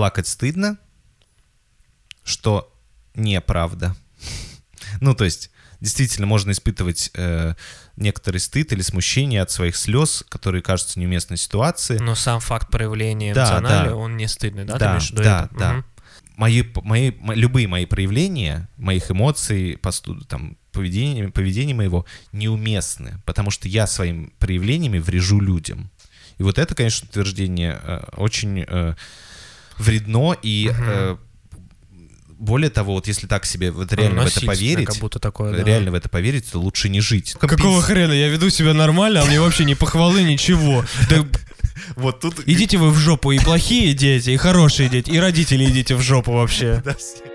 плакать стыдно, что неправда. Ну, то есть, действительно, можно испытывать э, некоторый стыд или смущение от своих слез, которые кажутся неуместной ситуации. Но сам факт проявления Да, эмоционали, да. он не стыдный, да? Да, да, да. Мгм. Мои, мои, мо- любые мои проявления, моих эмоций, посту, там, поведения, поведения моего неуместны, потому что я своими проявлениями врежу людям. И вот это, конечно, утверждение э, очень э, вредно, и э, более того, вот если так себе вот реально в это поверить, как будто такое, да. реально в это поверить, то лучше не жить. Какого хрена? Я веду себя нормально, а мне вообще ни похвалы, ничего. Вот тут... идите вы в жопу, и плохие дети, и хорошие дети, и родители идите в жопу вообще. Да, все.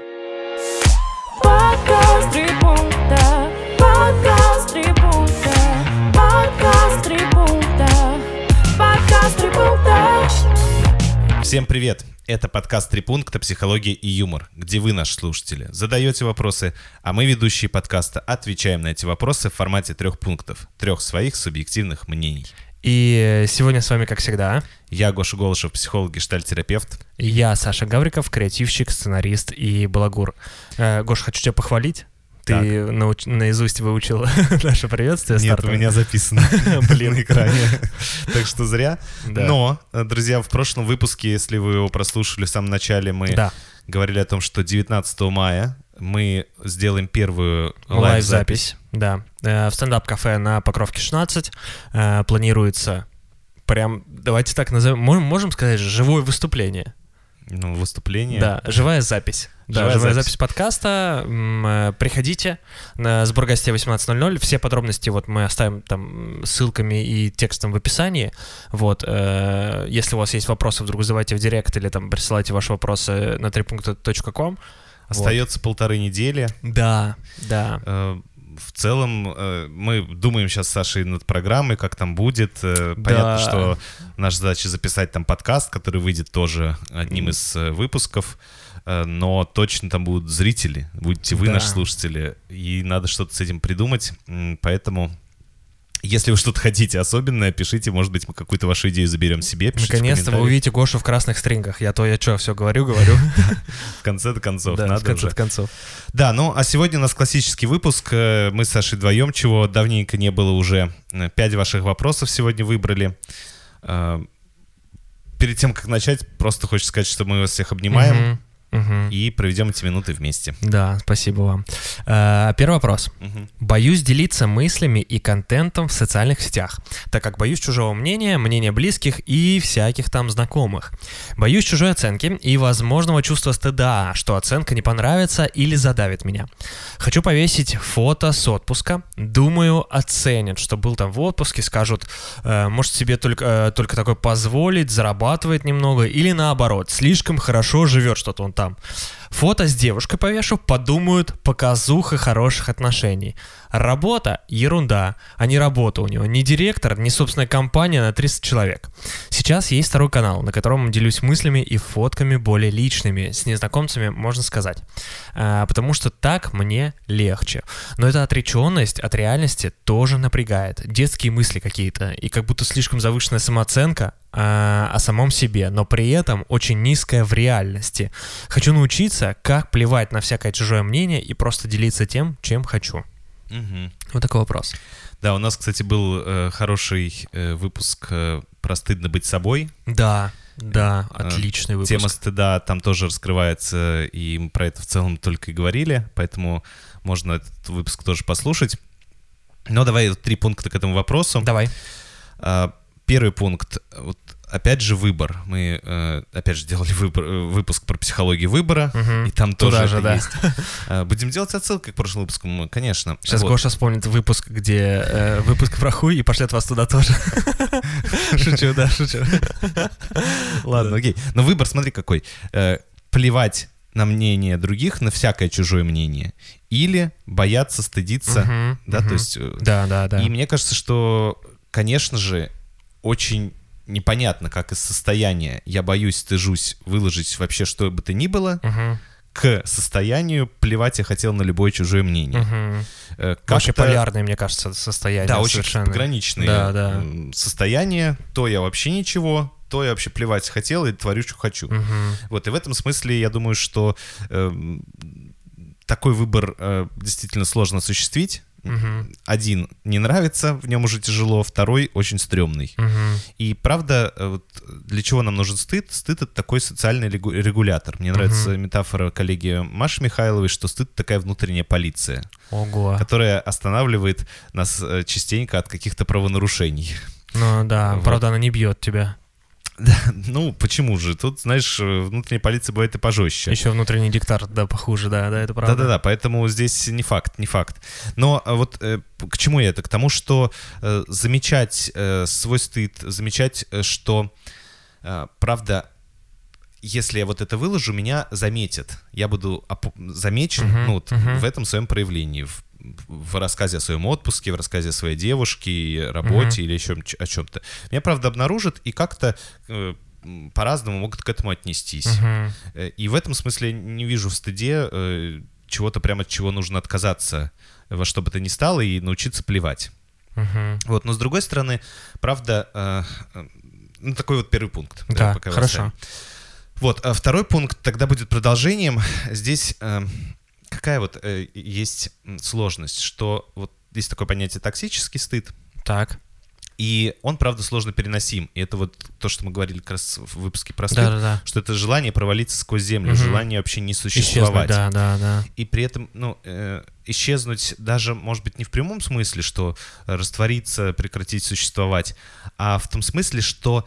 Всем привет! Это подкаст «Три пункта. Психология и юмор», где вы, наши слушатели, задаете вопросы, а мы, ведущие подкаста, отвечаем на эти вопросы в формате трех пунктов, трех своих субъективных мнений. И сегодня с вами, как всегда, Я Гоша Голышев, психолог, гештальтерапевт. я, Саша Гавриков, креативщик, сценарист и балагур. Э, Гош, хочу тебя похвалить. Ты науч- наизусть выучил наше приветствие Нет, у стартовое. меня записано Блин. на экране, так что зря. Да. Но, э, друзья, в прошлом выпуске, если вы его прослушали в самом начале, мы Да, говорили о том, что 19 мая мы сделаем первую лайв-запись. Да. Э, В стендап-кафе на Покровке 16 э, планируется прям, давайте так назовем, мо- можем сказать, живое выступление. Ну, выступление. Да, живая запись. Да, Живая живая, запись. запись. подкаста. Э, Приходите на сбор гостей 18.00. Все подробности вот мы оставим там ссылками и текстом в описании. Вот, э, если у вас есть вопросы, вдруг задавайте в директ или там присылайте ваши вопросы на трипункта.ком. Остается полторы недели. Да, да. Э, В целом, мы думаем сейчас с Сашей над программой, как там будет. Понятно, Да. что наша задача записать там подкаст, который выйдет тоже одним из выпусков. Э, Но точно там будут зрители, будете вы, Да. наши слушатели, и надо что-то с этим придумать. Поэтому, если вы что-то хотите особенное, пишите, может быть, мы какую-то вашу идею заберем себе. Наконец-то вы увидите Гошу в красных стрингах. Я то, я что, все говорю, говорю. В конце концов, надо в конце концов. Да, ну а сегодня у нас классический выпуск. Э, Мы с Сашей вдвоем, чего давненько не было уже. Э, Пять ваших вопросов сегодня выбрали. Перед тем, как начать, просто хочется сказать, что мы вас всех обнимаем Мгм, мгм. и проведем эти минуты вместе. Да, спасибо вам. Э, Первый вопрос. Мгм. Боюсь делиться мыслями и контентом в социальных сетях, так как боюсь чужого мнения, мнения близких и всяких там знакомых. Боюсь чужой оценки и возможного чувства стыда, что оценка не понравится или задавит меня. Хочу повесить фото с отпуска. Думаю, оценят, что был там в отпуске, скажут, э, может себе только, э, только такой позволить, зарабатывает немного, или наоборот, слишком хорошо живет что-то он там. tam. Фото с девушкой повешу, подумают, показуха хороших отношений. Работа – ерунда, а не работа у него. Не директор, не собственная компания на 300 человек. Сейчас есть второй канал, на котором делюсь мыслями и фотками более личными. С незнакомцами, можно сказать. А, потому что так мне легче. Но эта отреченность от реальности тоже напрягает. Детские мысли какие-то, и как будто слишком завышенная самооценка а, о самом себе, но при этом очень низкая в реальности. Хочу научиться, как плевать на всякое чужое мнение и просто делиться тем, чем хочу. Мгм. Вот такой вопрос. Да, у нас, кстати, был э, хороший э, выпуск э, про стыдно быть собой. Да, да, Э, отличный выпуск. Тема стыда там тоже раскрывается, и мы про это в целом только и говорили, поэтому можно этот выпуск тоже послушать. Но давай три пункта к этому вопросу. Давай. А, Первый пункт, вот опять же выбор. Мы э, опять же делали выбор- э, выпуск про психологию выбора, Мгм. и там Туда тоже же, это да. есть. А, Будем делать отсылкой к прошлому выпуску, м, конечно. Сейчас Вот. Гоша вспомнит выпуск, где э, выпуск про хуй и пошлет вас туда тоже. Шучу, да, шучу. Ладно, окей. Но выбор, смотри, какой. Э, Плевать на мнение других, на всякое чужое мнение, или бояться стыдиться, да, то есть... э, Да, да, да. И мне кажется, что, конечно же, очень непонятно, как из состояния «я боюсь, стыжусь» выложить вообще что бы то ни было, Мгм, к состоянию «плевать я хотел на любое чужое мнение». мгм. Э, Очень мне кажется, состояние. Да, очень совершенно. пограничные Да, да. м, состояния. То я вообще ничего, то я вообще плевать хотел и творю, что хочу. Мгм. Вот, и в этом смысле я думаю, что эм, такой выбор э, действительно сложно осуществить. Мгм. Один не нравится, в нем уже тяжело, второй очень стрёмный. Мгм. И правда, э, вот для чего нам нужен стыд? Стыд — это такой социальный регу- регулятор. Мне нравится метафора коллеги Маши Михайловой, что стыд — такая внутренняя полиция, Ого. которая останавливает нас э, частенько от каких-то правонарушений. Ну да, Вот. правда, она не бьет тебя. Да, ну почему же? Тут, знаешь, э, внутренняя полиция бывает и пожестче. Еще внутренний диктар, да, похуже, да, да, это правда. Да-да-да, поэтому здесь не факт, не факт. Но э, вот э, к чему я это? К тому, что э, замечать э, свой стыд, замечать, э, что, э, правда, если я вот это выложу, меня заметят. Я буду замечен Мгм, ну, вот, мгм. в этом своем проявлении, в, в рассказе о своем отпуске, в рассказе о своей девушке, работе или еще о чем-то. Меня, правда, обнаружат и как-то э, по-разному могут к этому отнестись. Э, И в этом смысле не вижу в стыде э, чего-то прямо от чего нужно отказаться во что бы то ни стало и научиться плевать. Мгм. Вот, но с другой стороны, правда, э, э, ну такой вот первый пункт. Да, пока его хорошо. Вот, а второй пункт тогда будет продолжением. Здесь э, какая вот э, есть сложность, что вот есть такое понятие токсический стыд, Так, и он, правда, сложно переносим. И это вот то, что мы говорили как раз в выпуске про стыд, да-да-да. что это желание провалиться сквозь землю, Мгм. желание вообще не Исчезнуть, существовать. да, да, да. И при этом, ну, э, исчезнуть даже, может быть, не в прямом смысле, что раствориться, прекратить существовать, а в том смысле, что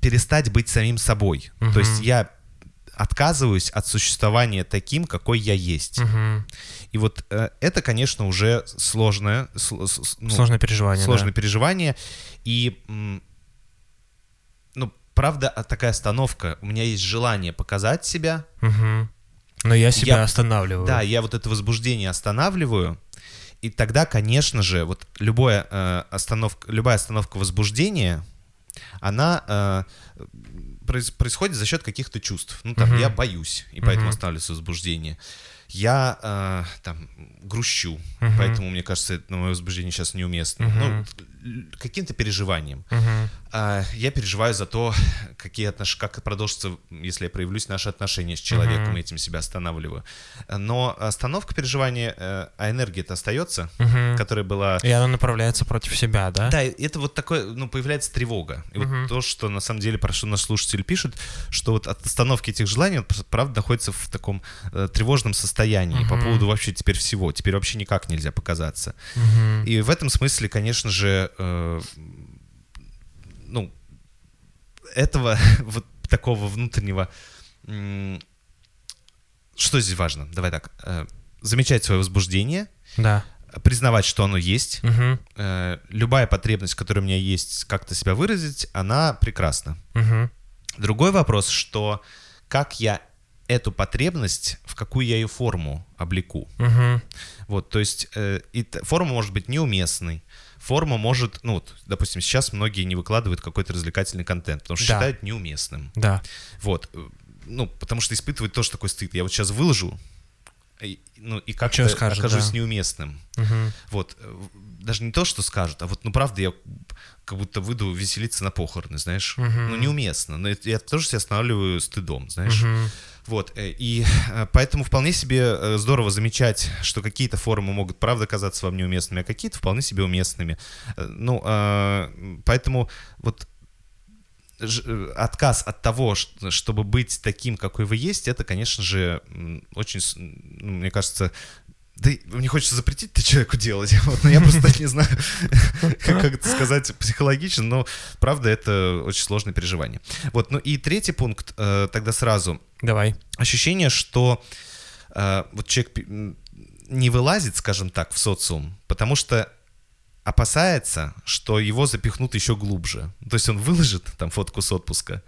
перестать быть самим собой. Мгм. То есть я отказываюсь от существования таким, какой я есть. Мгм. И вот э, это, конечно, уже сложное, сл- с- ну, Сложное переживание, сложное да. переживание. И, ну, правда, а такая остановка. У меня есть желание показать себя. Мгм. Но я себя Я- останавливаю. Да, я вот это возбуждение останавливаю. И тогда, конечно же, вот любое, э, остановка, любая остановка возбуждения, она э, происходит за счет каких-то чувств. Ну, там, Мгм. я боюсь, и поэтому Мгм. останавливается возбуждение. Я э, там грущу, Мгм. поэтому, мне кажется, это, ну, мое возбуждение сейчас неуместно. Мгм. Ну, каким-то переживанием. Мгм. А, я переживаю за то, какие отнош... как продолжится, если я проявлюсь, наши отношения с человеком, и этим себя останавливаю. Но остановка переживания, э, а энергия-то остается, Мгм. которая была... И она направляется против себя, да? Да, это вот такое, ну, появляется тревога. И Мгм. вот то, что на самом деле, про что наш слушатель пишет, что вот от остановки этих желаний, он, правда, находится в таком э, тревожном состоянии по Мгм. поводу вообще теперь всего. Теперь вообще никак нельзя показаться. Мгм. И в этом смысле, конечно же, э, ну, этого вот такого внутреннего... м, Что здесь важно? Давай так. э, Замечать свое возбуждение, Да. признавать, что оно есть. Мгм. Э, Любая потребность, которая у меня есть, как-то себя выразить, она прекрасна. Мгм. Другой вопрос, что как я эту потребность, в какую я ее форму облеку. Мгм. Вот, то есть э, и форма может быть неуместной. Форма может, ну вот, допустим, сейчас многие не выкладывают какой-то развлекательный контент, потому что Да. считают неуместным. Да. Вот, э, ну, потому что испытывают тоже такой стыд. Я вот сейчас выложу, и, ну, и как-то скажут, окажусь да. неуместным. Мгм. Вот, э, даже не то, что скажут, а вот, ну, правда, я как будто выйду веселиться на похороны, знаешь. Мгм. Ну, неуместно. Но я тоже себя останавливаю стыдом, знаешь. Мгм. Вот, э, и э, поэтому вполне себе э, здорово замечать, что какие-то формы могут, правда, казаться вам неуместными, а какие-то вполне себе уместными. Ну, э, поэтому вот отказ от того, чтобы быть таким, какой вы есть, это, конечно же, очень, ну, мне кажется, да мне хочется запретить это человеку делать, вот, но я просто не знаю, как, как это сказать психологично, но правда это очень сложное переживание. Вот, ну и третий пункт э, тогда сразу Давай. ощущение, что э, вот человек не вылазит, скажем так, в социум, потому что опасается, что его запихнут еще глубже. То есть он выложит там фотку с отпуска,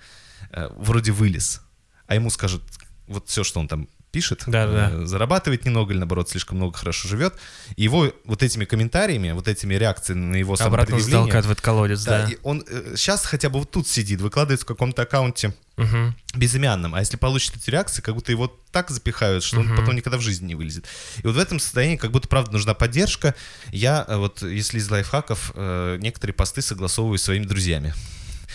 э, вроде вылез, а ему скажут вот все, что он там пишет, Да-да-да. э, зарабатывает немного или наоборот слишком много хорошо живет. И его вот этими комментариями, вот этими реакциями на его Обратно самопредъявление... заталкивает колодец, Да, да. и он сейчас хотя бы вот тут сидит, выкладывает в каком-то аккаунте Мгм. безымянном, а если получит эти реакции, как будто его так запихают, что он Мгм. потом никогда в жизни не вылезет. И вот в этом состоянии как будто, правда, нужна поддержка. Я э, вот, если из лайфхаков, э, некоторые посты согласовываю с своими друзьями.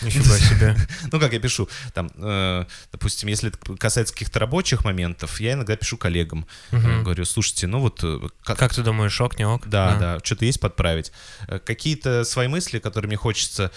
Нифига себе. Ну, как я пишу, там, э, допустим, если это касается каких-то рабочих моментов, я иногда пишу коллегам. Э, Говорю, слушайте, ну вот... э, как- Как ты думаешь, ок, не ок? да, А. да, что-то есть подправить. Какие-то свои мысли, которые мне хочется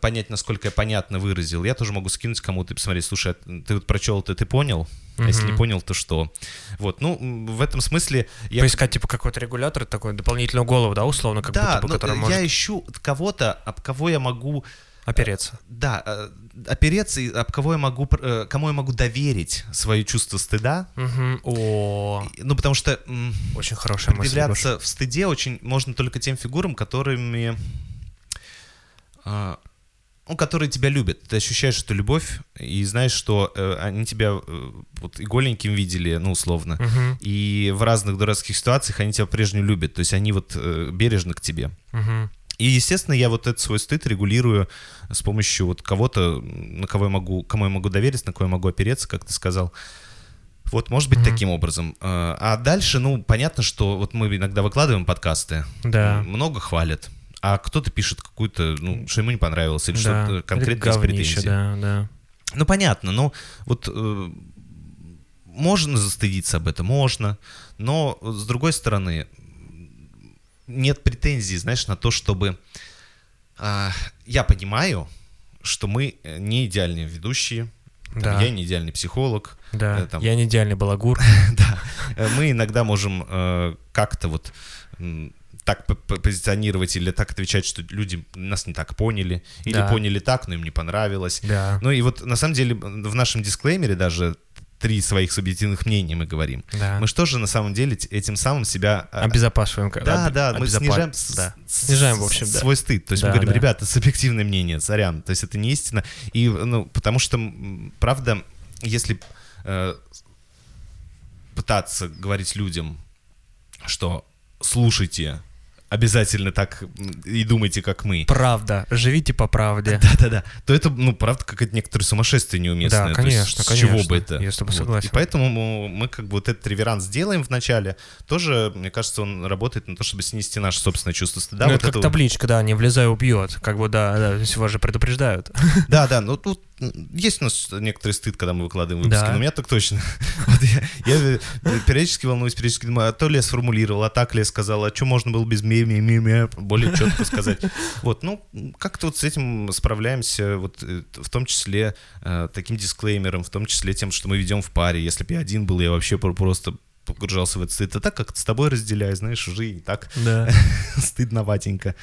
понять, насколько я понятно выразил, я тоже могу скинуть кому-то и посмотреть, слушай, а ты вот прочел это, ты понял? А если не понял, то что? Вот, ну, в этом смысле я... Поискать, типа, какой-то регулятор, такой дополнительную голову, да, условно, как да, будто бы, но, который э, может я ищу кого-то, об кого я могу опереться. Да, э, опереться, об кого я могу, э, кому я могу доверить свое чувство стыда. Мгм. О, Ну, потому что очень хорошая мысль. Гош. предъявляться в стыде очень можно только тем фигурам, которыми... ну, которые тебя любят. Ты ощущаешь эту любовь и знаешь, что э, они тебя э, вот и голеньким видели, ну, условно. Мгм. И в разных дурацких ситуациях они тебя по-прежнему любят. То есть они вот э, бережны к тебе. Мгм. И, естественно, я вот этот свой стыд регулирую с помощью вот кого-то, на кого я могу, кому я могу довериться, на кого я могу опереться, как ты сказал. Вот, может быть, Мгм. таким образом. Э, А дальше, ну, понятно, что вот мы иногда выкладываем подкасты, Да. много хвалят, а кто-то пишет какую-то, ну, что ему не понравилось, или Да. что-то конкретно из претензий. да, да. Ну, понятно, ну, вот э, можно застыдиться об этом, можно, но, с другой стороны, нет претензий, знаешь, на то, чтобы... а, я понимаю, что мы э, не идеальные ведущие, там, Да. я не идеальный психолог, Да, э, там- я не идеальный балагур. да, Э, мы иногда можем э, как-то вот так позиционировать или так отвечать, что люди нас не так поняли, или Да. поняли так, но им не понравилось. Да, Ну и вот на самом деле в нашем дисклеймере даже три своих субъективных мнения мы говорим. да. Мы что же на самом деле этим самым себя... а, Обезопасиваем. Да, об- да, мы обезопа- снижаем, да. Снижаем, в общем, да. свой стыд. То есть Да, мы говорим, да. ребята, субъективное мнение, сорян. То есть это не истина. И, ну, потому что, правда, если э, пытаться говорить людям, что слушайте, обязательно так и думайте, как мы. Правда, живите по правде. Да-да-да. То это, ну, правда, какое-то некоторое сумасшествие неуместное. Да, То есть конечно, с чего конечно. бы это? Я с тобой Вот. согласен. И поэтому мы, как бы вот этот реверанс сделаем в начале. Тоже, мне кажется, он работает на то, чтобы снести наше собственное чувство стыда. ну, Вот это как это вот. табличка, да, не влезай, убьет. Как бы, да, да, вас же предупреждают. Да, да, ну тут есть у нас некоторый стыд, когда мы выкладываем выпуски, Да. но у меня так точно. Вот я, я, э, периодически волнуюсь, периодически думаю, а то ли я сформулировал, а так ли я сказал, а что можно было без ми ми ми ми более четко сказать. Вот, ну, как-то вот с этим справляемся, вот э, в том числе э, таким дисклеймером, в том числе тем, что мы ведем в паре. Если бы я один был, я вообще про- просто погружался в этот стыд. А так как с тобой разделяю, знаешь, уже и так Да. стыдноватенько.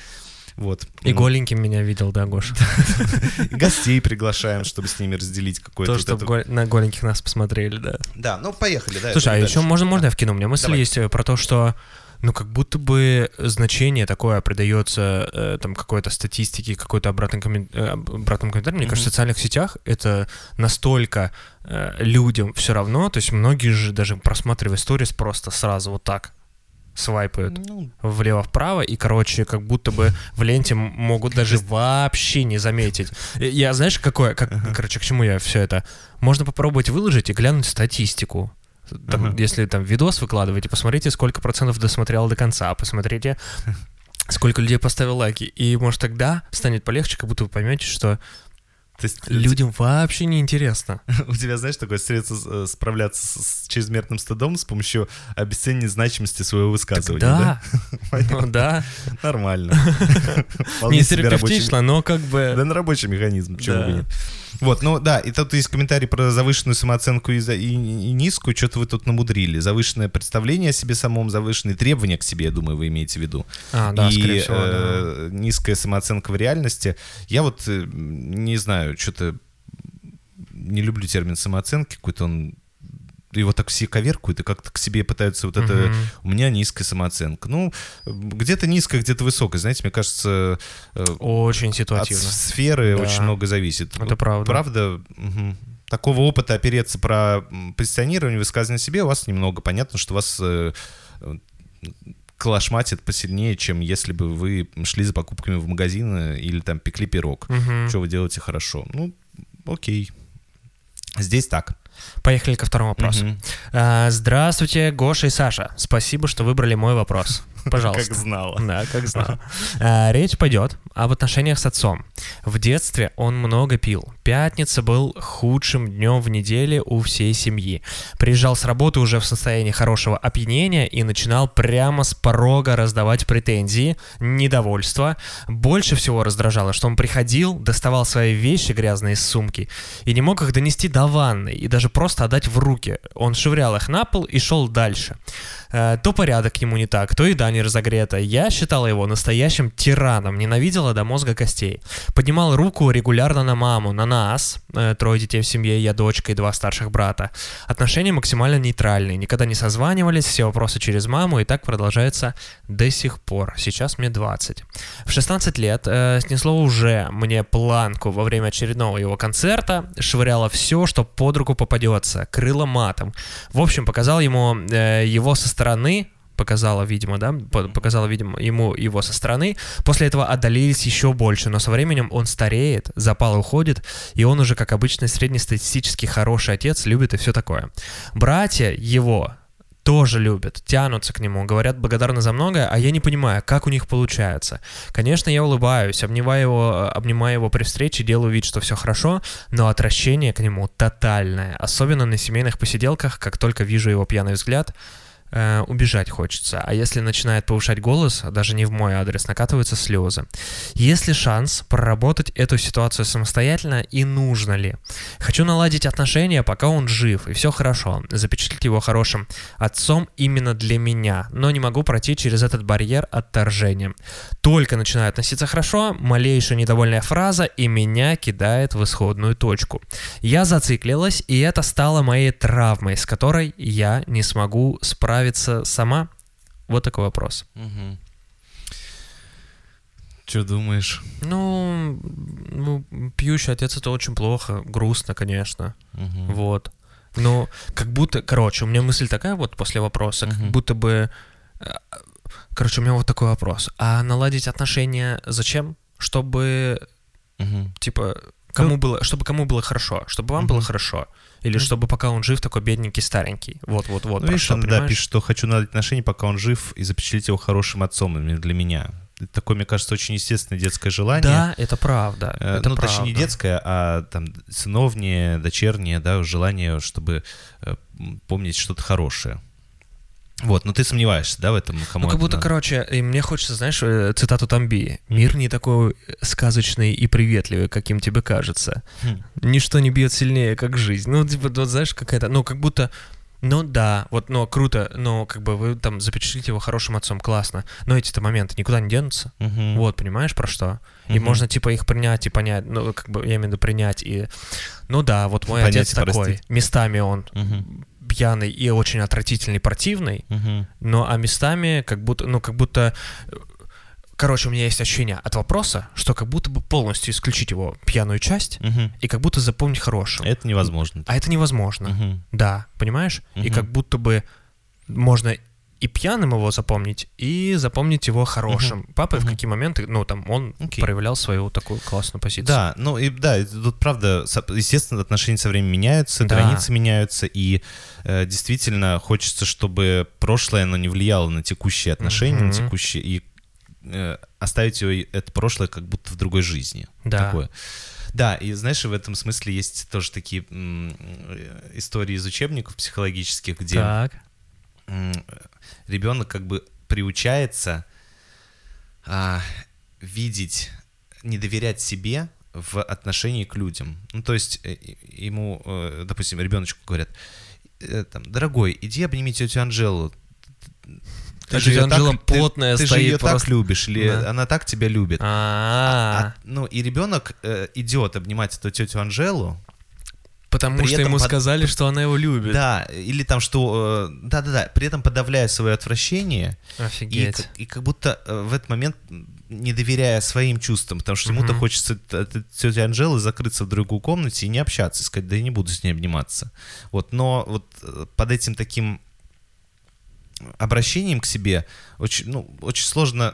Вот. И голеньким меня видел, да, Гоша? гостей приглашаем, чтобы с ними разделить какое-то... То, чтобы на голеньких нас посмотрели, да. Да, ну поехали, да. Слушай, а еще можно, можно я вкину? У меня мысль есть э, про то, что ну, как будто бы значение такое придается э, там какой-то статистике, какой-то обратный коммен- э, обратным. Мне Мгм. кажется, в социальных сетях это настолько э, людям все равно, то есть многие же даже просматривая сторис просто сразу вот так свайпают Ну, влево-вправо, и, короче, как будто бы в ленте могут даже вообще не заметить. Э, Я, знаешь, какое, как, короче, к чему я все это? Можно попробовать выложить и глянуть статистику. Там, Ага. Если там видос выкладываете, посмотрите, сколько процентов досмотрел до конца, посмотрите, сколько людей поставил лайки. И, может, тогда станет полегче, как будто вы поймете, что то есть людям вообще не интересно. у тебя, знаешь, такое средство э, справляться с, чрезмерным стыдом с помощью обесценения значимости своего высказывания, да? Да, ну да. Нормально. Не терапевтично, но как бы... Да, на рабочий механизм, почему бы нет. Вот, ну да, и тут есть комментарий про завышенную самооценку и, за- и- и низкую, что-то вы тут намудрили. Завышенное представление о себе самом, завышенные требования к себе, я думаю, вы имеете в виду. А, да, и всего, да. э, низкая самооценка в реальности. Я вот э, не знаю, что-то не люблю термин самооценки, какой-то он его так все коверкуют и как-то к себе пытаются вот это... Мгм. У меня низкая самооценка. Ну, где-то низкая, где-то высокая. Знаете, мне кажется, э, Очень от ситуативно. сферы Да. очень много зависит. Это правда. Правда? Мгм. такого опыта опереться про позиционирование, высказывание себе у вас немного. Понятно, что вас э, э, клашматит посильнее, чем если бы вы шли за покупками в магазин или там пекли пирог. Мгм. Что вы делаете хорошо. Ну, окей. Здесь так. Поехали ко второму вопросу. А, Здравствуйте, Гоша и Саша. Спасибо, что выбрали мой вопрос. Пожалуйста. Как знала. Да, как знал. А, Речь пойдет об отношениях с отцом. В детстве он много пил. Пятница был худшим днем в неделе у всей семьи. Приезжал с работы уже в состоянии хорошего опьянения и начинал прямо с порога раздавать претензии, недовольство. Больше всего раздражало, что он приходил, доставал свои вещи грязные из сумки и не мог их донести до ванны и даже просто отдать в руки. Он швырял их на пол и шел дальше. Э, То порядок ему не так, то еда не разогрета. Я считала его настоящим тираном, ненавидела до мозга костей. Поднимал руку регулярно на маму, на нас, э, трое детей в семье, я дочка и два старших брата. Отношения максимально нейтральные, никогда не созванивались, все вопросы через маму, и так продолжается до сих пор. Сейчас мне 20. В 16 лет э, снесло уже мне планку во время очередного его концерта, швыряло все, что под руку попадется, крыло матом. В общем, показал ему э, его со стороны, показала, видимо, да, по- показала, видимо, ему его со стороны. После этого отдалились еще больше, но со временем он стареет, запал уходит, и он уже, как обычный среднестатистический хороший отец, любит и все такое. Братья его тоже любят, тянутся к нему, говорят благодарны за многое, а я не понимаю, как у них получается. Конечно, я улыбаюсь, обнимаю его, обнимаю его при встрече, делаю вид, что все хорошо, но отвращение к нему тотальное, особенно на семейных посиделках, как только вижу его пьяный взгляд, э, убежать хочется. А если начинает повышать голос, даже не в мой адрес, накатываются слезы. Есть ли шанс проработать эту ситуацию самостоятельно и нужно ли? Хочу наладить отношения, пока он жив, и все хорошо. Запечатлеть его хорошим отцом именно для меня, но не могу пройти через этот барьер отторжения. Только начинаю относиться хорошо, малейшая недовольная фраза, и меня кидает в исходную точку. Я зациклилась, и это стало моей травмой, с которой я не смогу справиться сама. Вот такой вопрос. Что думаешь? Ну, ну, пьющий отец это очень плохо, грустно, конечно. Мгм. Вот. Но как будто, короче, у меня мысль такая вот после вопроса, как Мгм. будто бы, э, короче, у меня вот такой вопрос. А наладить отношения зачем? Чтобы, Мгм. типа, кому Ну- было, чтобы кому было хорошо, чтобы вам Мгм. было хорошо, или чтобы пока он жив такой бедненький старенький. Вот, вот, вот. Ну, видишь, он, да, пишет, что хочу наладить отношения, пока он жив, и запечатлеть его хорошим отцом для меня. Это такое, мне кажется, очень естественное детское желание. Да, это правда. Э, это ну, правда. точнее, не детское, а там сыновнее, дочернее, да, желание, чтобы э, помнить что-то хорошее. Вот, но ты сомневаешься, да, в этом? Кому Ну, как будто, надо? короче, и мне хочется, знаешь, э, цитату Тамби. «Мир не такой сказочный и приветливый, каким тебе кажется. Хм. Ничто не бьет сильнее, как жизнь». Ну, типа, вот знаешь, какая-то, ну, как будто, ну да, вот, ну, круто, но как бы вы там запечатлите его хорошим отцом, классно. Но эти-то моменты никуда не денутся. Мгм. Вот, понимаешь, про что? И можно, типа, их принять и понять, ну, как бы, я имею в виду принять и... Ну да, вот мой Понять отец такой. простить. Местами он Мгм. Пьяный и очень отвратительный, противный, Мгм. но а местами как будто, ну, как будто... Короче, у меня есть ощущение от вопроса, что как будто бы полностью исключить его пьяную часть Мгм. и как будто запомнить хорошую. Это невозможно. А это невозможно. Мгм. Да, понимаешь? И Мгм. как будто бы можно и пьяным его запомнить, и запомнить его хорошим. Папа в Мгм. какие моменты, ну, там, он Окей. проявлял свою такую классную позицию. Да, ну и да, тут правда, естественно, отношения со временем меняются, Да. границы меняются, и э, действительно хочется, чтобы прошлое, оно не влияло на текущие отношения, на Мгм. текущие, и э, оставить его, это прошлое как будто в другой жизни. Да. Такое. Да, и знаешь, в этом смысле есть тоже такие э, истории из учебников психологических, где Так. Ребенок как бы приучается а, видеть, не доверять себе в отношении к людям. Ну, то есть э, ему, э, допустим, ребеночку говорят, э, там, дорогой, иди обними тетю Анжелу. А тетя Анжела ты- потная ты, же стоит ее так просто. любишь, или Да. она так тебя любит. А, А, ну, и ребенок э, идет обнимать эту тетю Анжелу, Потому При что ему под- сказали, что она его любит. Да, или там что... э, Да-да-да, при этом подавляя свое отвращение, и, Офигеть. как- и как будто э, в этот момент не доверяя своим чувствам, потому что ему-то Мгм. хочется от тети Анжелы закрыться в другую комнате и не общаться, и сказать, да я не буду с ней обниматься. Вот, но вот э, под этим таким обращением к себе очень, ну, очень сложно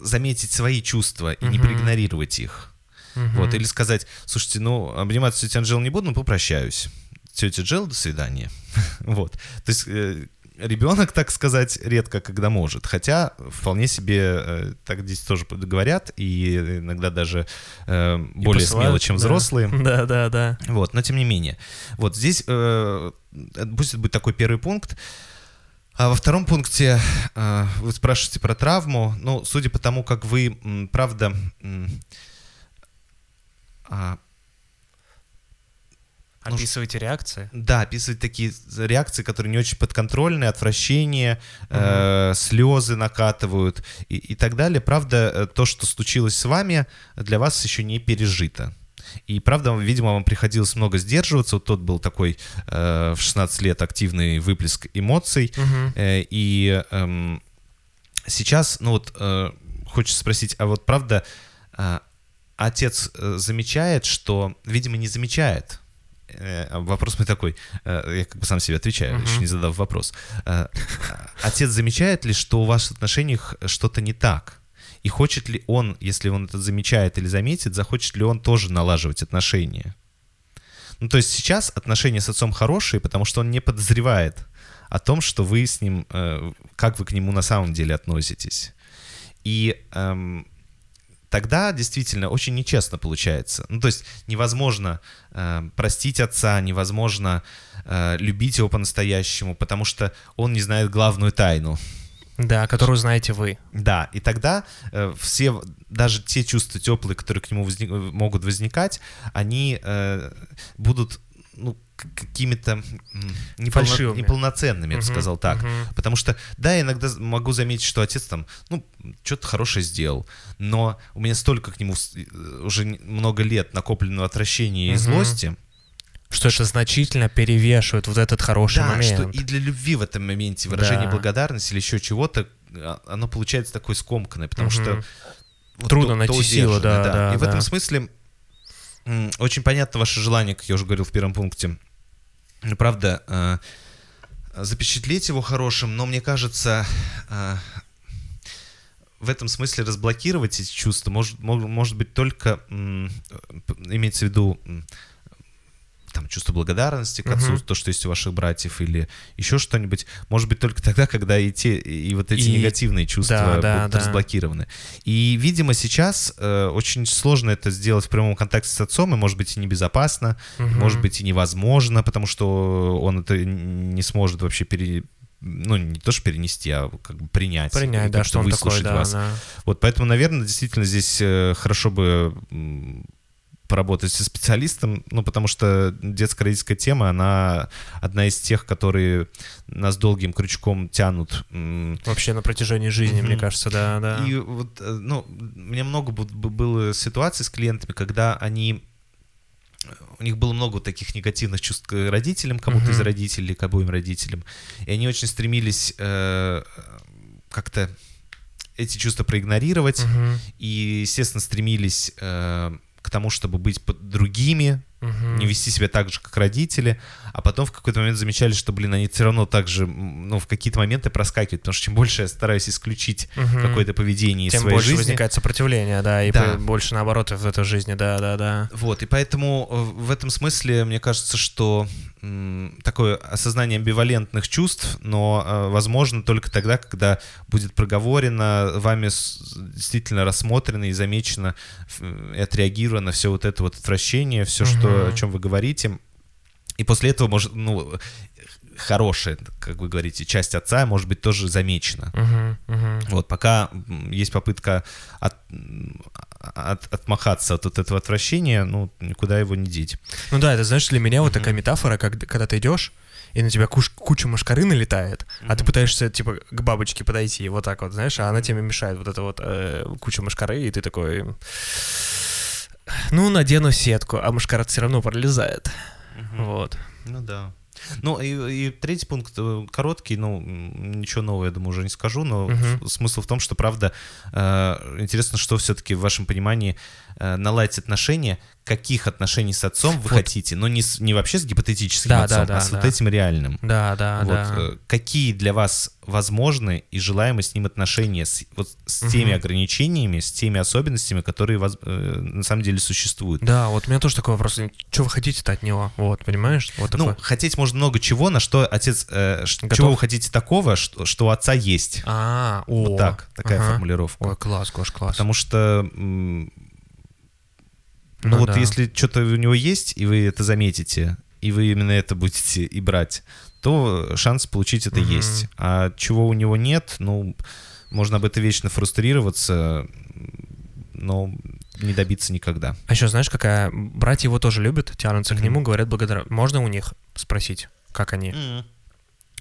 заметить свои чувства и не Мгм. проигнорировать их. Мгм. Вот, или сказать, слушайте, ну, обниматься с тетей Анжелой не буду, но попрощаюсь. Тетя Джел, до свидания. вот. То есть э, ребенок, так сказать, редко когда может. Хотя вполне себе э, так здесь тоже говорят, и иногда даже э, И более посылают, смело, чем да. взрослые. Да, да, да. Вот, но тем не менее. Вот здесь э, будет быть такой первый пункт. А во втором пункте э, вы спрашиваете про травму. Ну, судя по тому, как вы, правда, а, Ну, Описывайте реакции. да, описывать такие реакции, которые не очень подконтрольные, отвращение, э, слезы накатывают и, и так далее. Правда, э, то, что случилось с вами, для вас еще не пережито. И правда, видимо, вам приходилось много сдерживаться. Вот тот был такой э, в 16 лет активный выплеск эмоций. Мгм. Э, и эм, сейчас, ну вот, э, хочется спросить, а вот правда, э, отец э, замечает, что, видимо, не замечает. Э, а вопрос мой такой, э, я как бы сам себе отвечаю, Мгм. еще не задав вопрос. Э, отец замечает ли, что у ваших отношениях что-то не так? И хочет ли он, если он это замечает или заметит, захочет ли он тоже налаживать отношения? Ну, то есть сейчас отношения с отцом хорошие, потому что он не подозревает о том, что вы с ним, как вы к нему на самом деле относитесь. И эм, тогда действительно очень нечестно получается. Ну, то есть невозможно э, простить отца, невозможно э, любить его по-настоящему, потому что он не знает главную тайну. Да, которую знаете вы. Да, и тогда э, все, даже те чувства теплые, которые к нему возник- могут возникать, они э, будут ну, какими-то неполно- Фальшивыми. неполноценными, я бы Мгм, сказал так. мгм. Потому что, да, я иногда могу заметить, что отец там, ну, что-то хорошее сделал, но у меня столько к нему э, уже много лет накопленного отвращения и злости, Что это значительно перевешивает вот этот хороший да, момент. что и для любви в этом моменте, выражение Да. благодарности или еще чего-то, а, оно получается такое скомканное, потому Мгм. что вот Трудно то- найти то силу, да, удержанное, да, И в да. этом смысле очень понятно ваше желание, как я уже говорил в первом пункте, ну, правда, э, запечатлеть его хорошим, но мне кажется, э, в этом смысле разблокировать эти чувства может, мож- может быть только, имеется в виду, там, чувство благодарности к отцу, Мгм. то, что есть у ваших братьев, или еще что-нибудь, может быть только тогда, когда и те, и вот эти И- негативные чувства да, да, будут да. разблокированы. И, видимо, сейчас э, очень сложно это сделать в прямом контакте с отцом, и, может быть, и небезопасно, Мгм. может быть, и невозможно, потому что он это не сможет вообще пере... Ну, не то, что перенести, а как бы принять. Принять, да, что он такой, выслушать да, вас. да. Вот поэтому, наверное, действительно здесь э, хорошо бы поработать со специалистом, ну, потому что детско-родительская тема, она одна из тех, которые нас долгим крючком тянут. Вообще на протяжении жизни, Мгм. мне кажется, да, да. И вот, э, ну, у меня много было ситуаций с клиентами, когда они у них было много вот таких негативных чувств к родителям, кому-то из Мгм. родителей, к обоим родителям. И они очень стремились э, как-то эти чувства проигнорировать. Мгм. И, естественно, стремились э, к тому, чтобы быть под другими, Мгм. не вести себя так же, как родители, а потом в какой-то момент замечали, что, блин, они все равно так же, ну, в какие-то моменты проскакивают, потому что чем больше я стараюсь исключить Мгм. какое-то поведение из Тем своей больше жизни, возникает сопротивление, да, и Да. больше наоборот в этой жизни, да, да, да. Вот, и поэтому э, в этом смысле мне кажется, что такое осознание амбивалентных чувств, но э, возможно только тогда, когда будет проговорено, вами действительно рассмотрено и замечено и отреагировано все вот это вот отвращение, все, что, Мгм. о чем вы говорите. И после этого может, ну, хорошая, как вы говорите, часть отца может быть тоже замечена. Мгм. Вот, пока есть попытка от, от- отмахаться от вот этого отвращения, ну, никуда его не деть. Ну да, это знаешь, для меня вот такая метафора, как, когда ты идешь, и на тебя куш- куча мошкары налетает, а ты пытаешься, типа, к бабочке подойти, вот так вот, знаешь, а она тебе мешает, вот это вот э, куча мошкары, и ты такой... ну, надену сетку, а мушкарат все равно пролезает. Вот. Ну да. Ну и, и третий пункт э, короткий, ну ничего нового, я думаю, уже не скажу, но с- смысл в том, что правда э, интересно, что все-таки в вашем понимании наладить отношения, каких отношений с отцом вы Вот. хотите, но не, с- не вообще с гипотетическим Да, отцом, да, да, а с вот да. этим реальным. Да, да, Вот, да. э, какие для вас возможны и желаемы с ним отношения с, вот, с теми Мгм. ограничениями, с теми особенностями, которые воз- э, на самом деле существуют. Да, вот у меня тоже такой вопрос. Что вы хотите-то от него? Вот, понимаешь? Вот Ну, такой. хотеть можно много чего, на что отец, э, Готов. чего вы хотите такого, что, что у отца есть. А, о. Вот так, такая ага. формулировка. Ой, класс, Гош, класс. Потому что, ну, Ну вот да. если что-то у него есть, и вы это заметите, и вы именно это будете и брать, то шанс получить это Мгм. есть. А чего у него нет, ну, можно об этом вечно фрустрироваться, но не добиться никогда. А еще знаешь, какая... Братья его тоже любят, тянутся к Мгм. нему, говорят благодаря... Можно у них спросить, как они?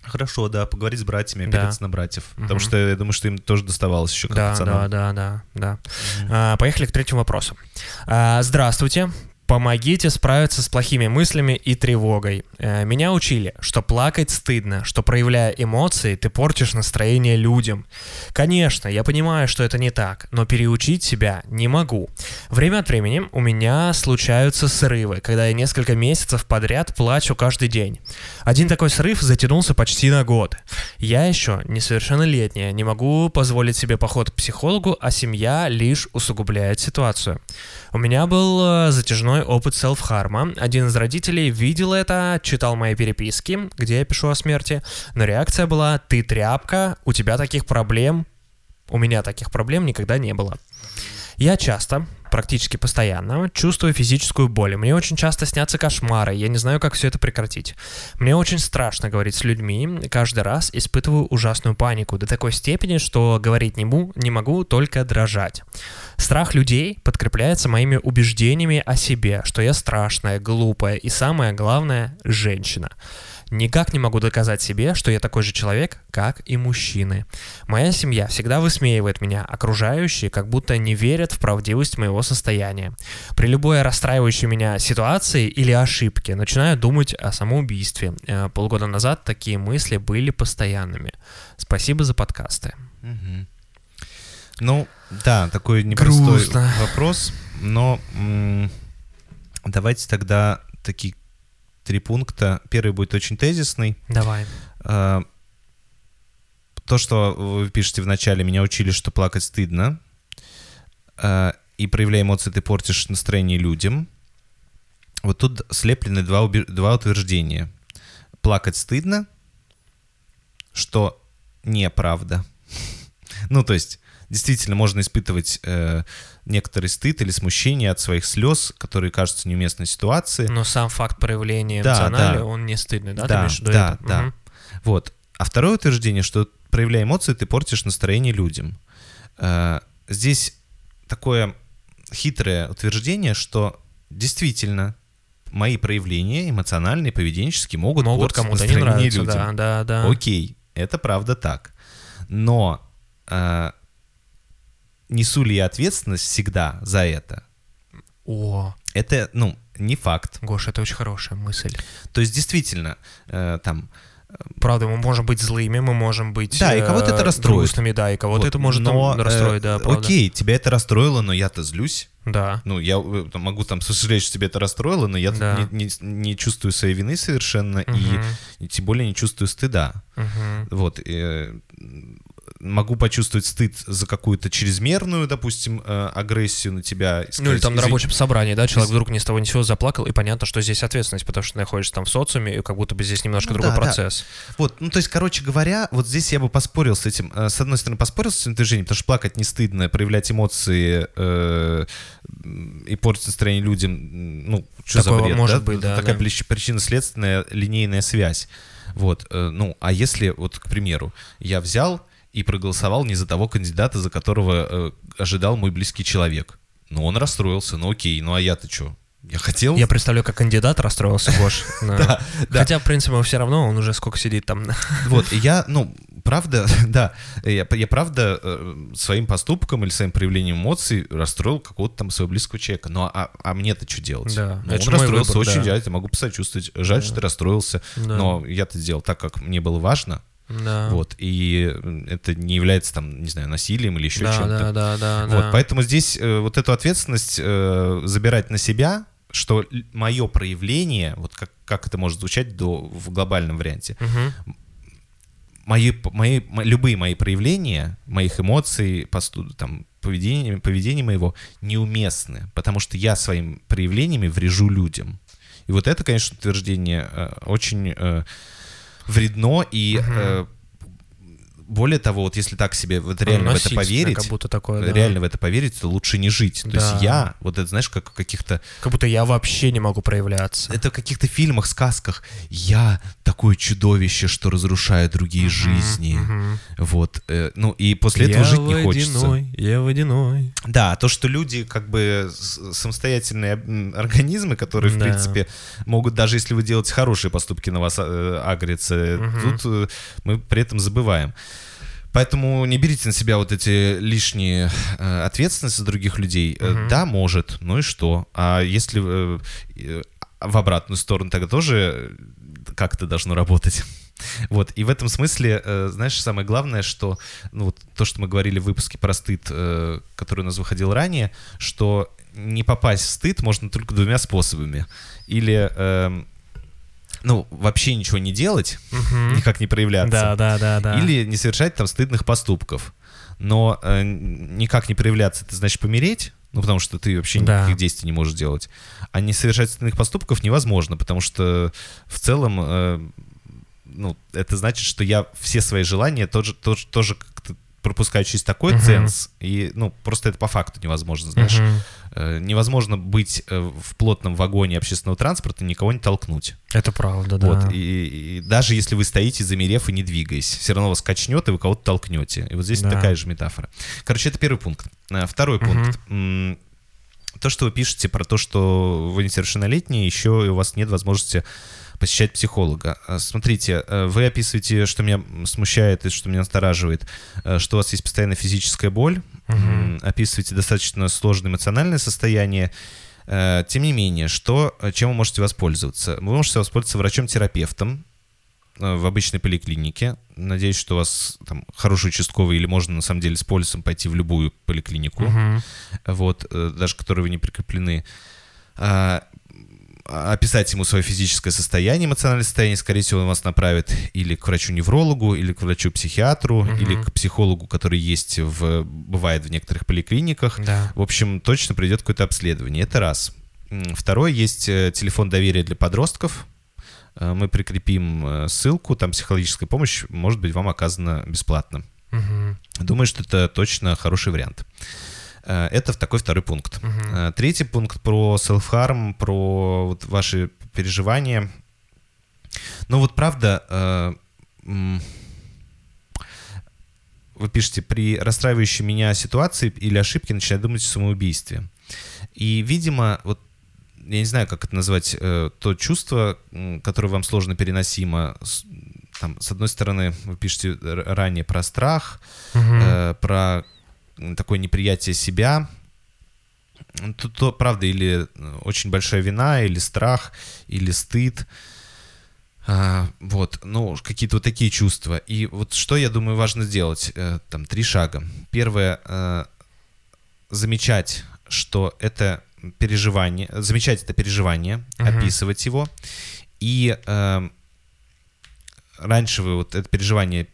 Хорошо, да, поговорить с братьями, Да. опереться на братьев. Потому Мгм. что я думаю, что им тоже доставалось еще как Да, пацанам. да, да, да, да. Мгм. А, Поехали к третьему вопросу. А, Здравствуйте. Помогите справиться с плохими мыслями и тревогой. Э, Меня учили, что плакать стыдно, что проявляя эмоции, ты портишь настроение людям. Конечно, я понимаю, что это не так, но переучить себя не могу. Время от времени у меня случаются срывы, когда я несколько месяцев подряд плачу каждый день. Один такой срыв затянулся почти на год. Я еще несовершеннолетняя, не могу позволить себе поход к психологу, а семья лишь усугубляет ситуацию. У меня был э, затяжной опыт селф-харма. Один из родителей видел это, читал мои переписки, где я пишу о смерти, но реакция была «ты тряпка, у тебя таких проблем, у меня таких проблем никогда не было». Я часто, практически постоянно, чувствую физическую боль. Мне очень часто снятся кошмары, я не знаю, как все это прекратить. Мне очень страшно говорить с людьми, каждый раз испытываю ужасную панику до такой степени, что говорить не, му- не могу, только дрожать. Страх людей подкрепляется моими убеждениями о себе, что я страшная, глупая и самое главное, женщина. Никак не могу доказать себе, что я такой же человек, как и мужчины. Моя семья всегда высмеивает меня, окружающие как будто не верят в правдивость моего состояния. При любой расстраивающей меня ситуации или ошибке начинаю думать о самоубийстве. Э, Полгода назад такие мысли были постоянными. Спасибо за подкасты. Ну, да, такой непростой Грустно. вопрос, но давайте тогда такие три пункта. Первый будет очень тезисный. Давай. А, То, что вы пишете в начале, меня учили, что плакать стыдно. А, И проявляя эмоции, ты портишь настроение людям. Вот тут слеплены два, убе- два утверждения. Плакать стыдно, что неправда. Ну, то есть, действительно, можно испытывать э, некоторый стыд или смущение от своих слез, которые кажутся неуместной ситуации. Но сам факт проявления Да, эмоционали, да. он не стыдный, да? Ты Да, виду да, это? да. Мгм. Вот. А второе утверждение, что проявляя эмоции, ты портишь настроение людям. Э, Здесь такое хитрое утверждение, что действительно мои проявления эмоциональные, поведенческие могут, Могут портить кому-то не настроение нравиться, людям. да, да, да. Окей, это правда так. Но э, несу ли я ответственность всегда за это? О, Это, ну, не факт. Гоша, это очень хорошая мысль. То есть, действительно, э, там, Правда, мы можем быть злыми, мы можем быть Да, и кого-то это э, расстроит. грустными, да, и кого-то Вот, это может но, там расстроить, э, да, правда. Окей, тебя это расстроило, но я-то злюсь. Да. Ну, я э, там могу там сожалеть, что тебя это расстроило, но я Да. не, не- не чувствую своей вины совершенно, Мгм, и, и тем более не чувствую стыда. мгм. Вот. э, могу почувствовать стыд за какую-то чрезмерную, допустим, э, агрессию на тебя. и Ну или сказать, там на рабочем собрании, да, человек вдруг ни с того ни с сего заплакал, и понятно, что здесь ответственность, потому что ты находишься там в социуме, и как будто бы здесь немножко Ну другой да, да. процесс. Вот, ну то есть, короче говоря, вот здесь я бы поспорил с этим. Э, С одной стороны, поспорил с этим движением, потому что плакать не стыдно, проявлять эмоции э, и портить настроение людям, ну, что за Такое бред, может да? быть, да, Такая да. прич- причинно-следственная линейная связь. Вот, э, ну, а если, вот, к примеру, я взял и проголосовал не за того кандидата, за которого э, ожидал мой близкий человек. Ну, он расстроился, ну окей, ну а я-то что? Я хотел... Я представляю, как кандидат расстроился, Гош. Да. Хотя, в принципе, все равно он уже сколько сидит там. Вот, и я, ну, правда, да, я, я правда э, своим поступком или своим проявлением эмоций расстроил какого-то там своего близкого человека. Ну а, а мне-то что делать? Да, Ну, он расстроился выбор, очень, да. я это могу посочувствовать. Жаль, что ты расстроился, Да. но я-то сделал так, как мне было важно. Да. Вот, и это не является там, не знаю, насилием или еще да, чем-то. да, да, да, Вот, да. поэтому здесь э, вот эту ответственность э, забирать на себя, что мое проявление, вот как, как это может звучать до, в глобальном варианте, Мгм. мои, мои, мо- любые мои проявления, моих эмоций, посту, там, поведения, поведения моего неуместны, потому что я своими проявлениями врежу людям. И вот это, конечно, утверждение э, очень э, вредно, и э, более того, вот если так себе вот реально в это поверить, Как будто такое, да. реально в это поверить, то лучше не жить. То Да. есть я, вот это, знаешь, как в каких-то Как будто я вообще не могу проявляться. это в каких-то фильмах, сказках. Я такое чудовище, что разрушает другие жизни. Мгм. Вот. э, Ну и после этого я жить не хочется. водяной, Я водяной. Да, то, что люди как бы самостоятельные организмы, которые, в Да. принципе, могут, даже если вы делаете хорошие поступки на вас э, агриться, Мгм. тут э, мы при этом забываем. Поэтому не берите на себя вот эти лишние э, ответственности за других людей. Э, Мгм. Да, может, ну и что? А если э, э, в обратную сторону, тогда тоже э, как это должно работать? Вот, и в этом смысле, э, знаешь, самое главное, что, ну, вот то, что мы говорили в выпуске про стыд, э, который у нас выходил ранее, что не попасть в стыд можно только двумя способами. Или, эм, ну, вообще ничего не делать, Мгм. никак не проявляться. Да, да, да, да. Или не совершать там стыдных поступков. Но э, никак не проявляться, это значит помереть, ну, потому что ты вообще Да. никаких действий не можешь делать. А не совершать стыдных поступков невозможно, потому что в целом, э, ну, это значит, что я все свои желания тоже, тоже, тоже как-то пропускаю через такой Мгм. ценз, и, ну, просто это по факту невозможно, знаешь. Мгм. Э, невозможно быть э, в плотном вагоне общественного транспорта и никого не толкнуть. Это правда, да. Вот, и, и даже если вы стоите, замерев и не двигаясь, все равно вас качнет, и вы кого-то толкнете. И вот здесь Да. такая же метафора. Короче, это первый пункт. Э, Второй Мгм. пункт. То, что вы пишете про то, что вы несовершеннолетние, еще и у вас нет возможности посещать психолога. Э, Смотрите, э, вы описываете, что меня смущает и что меня настораживает, э, что у вас есть постоянная физическая боль. М, описываете достаточно сложное эмоциональное состояние. Э, Тем не менее, что, чем вы можете воспользоваться? Вы можете воспользоваться врачом-терапевтом в обычной поликлинике. Надеюсь, что у вас там хороший участковый или можно на самом деле с полисом пойти в любую поликлинику, Мгм. вот, даже к которой вы не прикреплены. А, описать ему свое физическое состояние, эмоциональное состояние, скорее всего, он вас направит или к врачу-неврологу, или к врачу-психиатру, Мгм. или к психологу, который есть в, бывает в некоторых поликлиниках. Да. В общем, точно придет какое-то обследование. Это раз. М, Второй, есть э, телефон доверия для подростков. Э, Мы прикрепим э, ссылку, там психологическая помощь может быть вам оказана бесплатно. Мгм. Думаю, что это точно хороший вариант. Э, Это такой второй пункт. Э, Третий пункт про self-harm, про вот ваши переживания. Ну вот правда, э, вы пишете, при расстраивающей меня ситуации или ошибке начинаю думать о самоубийстве. И, видимо, вот я не знаю, как это назвать, то чувство, которое вам сложно переносимо. С, там, с одной стороны, вы пишете ранее про страх, Мгм. э, про такое неприятие себя. Тут, правда, или очень большая вина, или страх, или стыд. А, вот, ну, какие-то вот такие чувства. И вот что, я думаю, важно сделать? Э, там, три шага. Первое, э, замечать, что это переживание, замечать это переживание, Мгм. описывать его. И э, раньше вы вот это переживание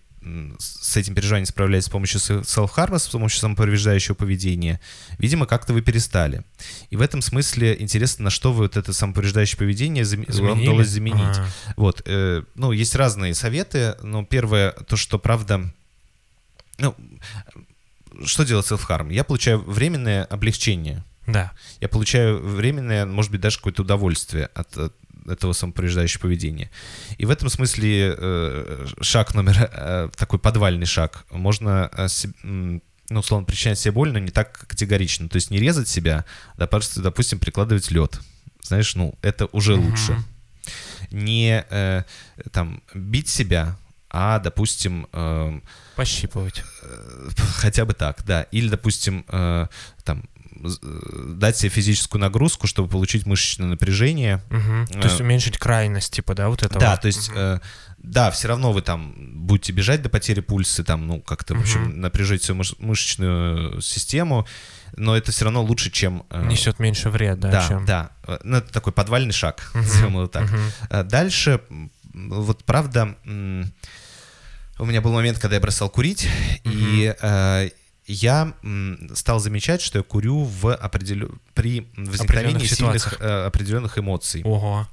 с этим переживанием справлялись с помощью селф-харма, с помощью самоповреждающего поведения, видимо, как-то вы перестали. И в этом смысле интересно, на что вы вот это самоповреждающее поведение зам- вам Заменили? удалось заменить. А. Вот, э, ну, есть разные советы, но первое, то, что правда, ну, что делает self-harm? Я получаю временное облегчение, Да. я получаю временное, может быть, даже какое-то удовольствие от, от этого самоповреждающего поведения. И в этом смысле э, шаг номер, э, такой подвальный шаг, можно, э, ну, условно, причинять себе боль, но не так категорично. То есть не резать себя, да, просто, допустим, прикладывать лед. Знаешь, ну, это уже Мгм. лучше. Не э, там бить себя, а, допустим, эм, Пощипывать. хотя бы так, да. Или, допустим, э, там э, дать себе физическую нагрузку, чтобы получить мышечное напряжение. Мгм. То есть Э, уменьшить крайность, типа, да, вот это Да, то есть, Мгм. э, да, все равно вы там будете бежать до потери пульса, там, ну, как-то, в общем, Мгм. напряжить свою мыш- мышечную систему, но это все равно лучше, чем... э, Несет меньше вред, да, да, чем... да. Э, Ну, это такой подвальный шаг, Мгм, назовем его так. А Дальше, вот правда, у меня был момент, когда я бросал курить, и э, я стал замечать, что я курю в определю... при возникновении Определенных сильных э, определенных эмоций. Ого.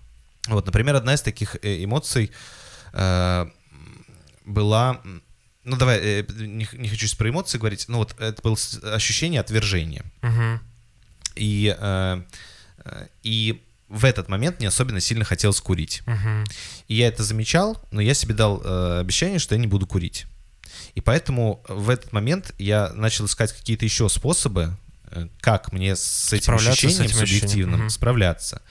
Вот, например, одна из таких э, эмоций э, была... Ну, давай, э, не, не хочу про эмоции говорить, но вот это было ощущение отвержения. Мгм. И, э, э, и в этот момент мне особенно сильно хотелось курить. Мгм. И я это замечал, но я себе дал э, обещание, что я не буду курить. И поэтому в этот момент я начал искать какие-то еще способы, э, как мне с этим Справляться с ощущением этим ощущением, субъективным мгм. справляться.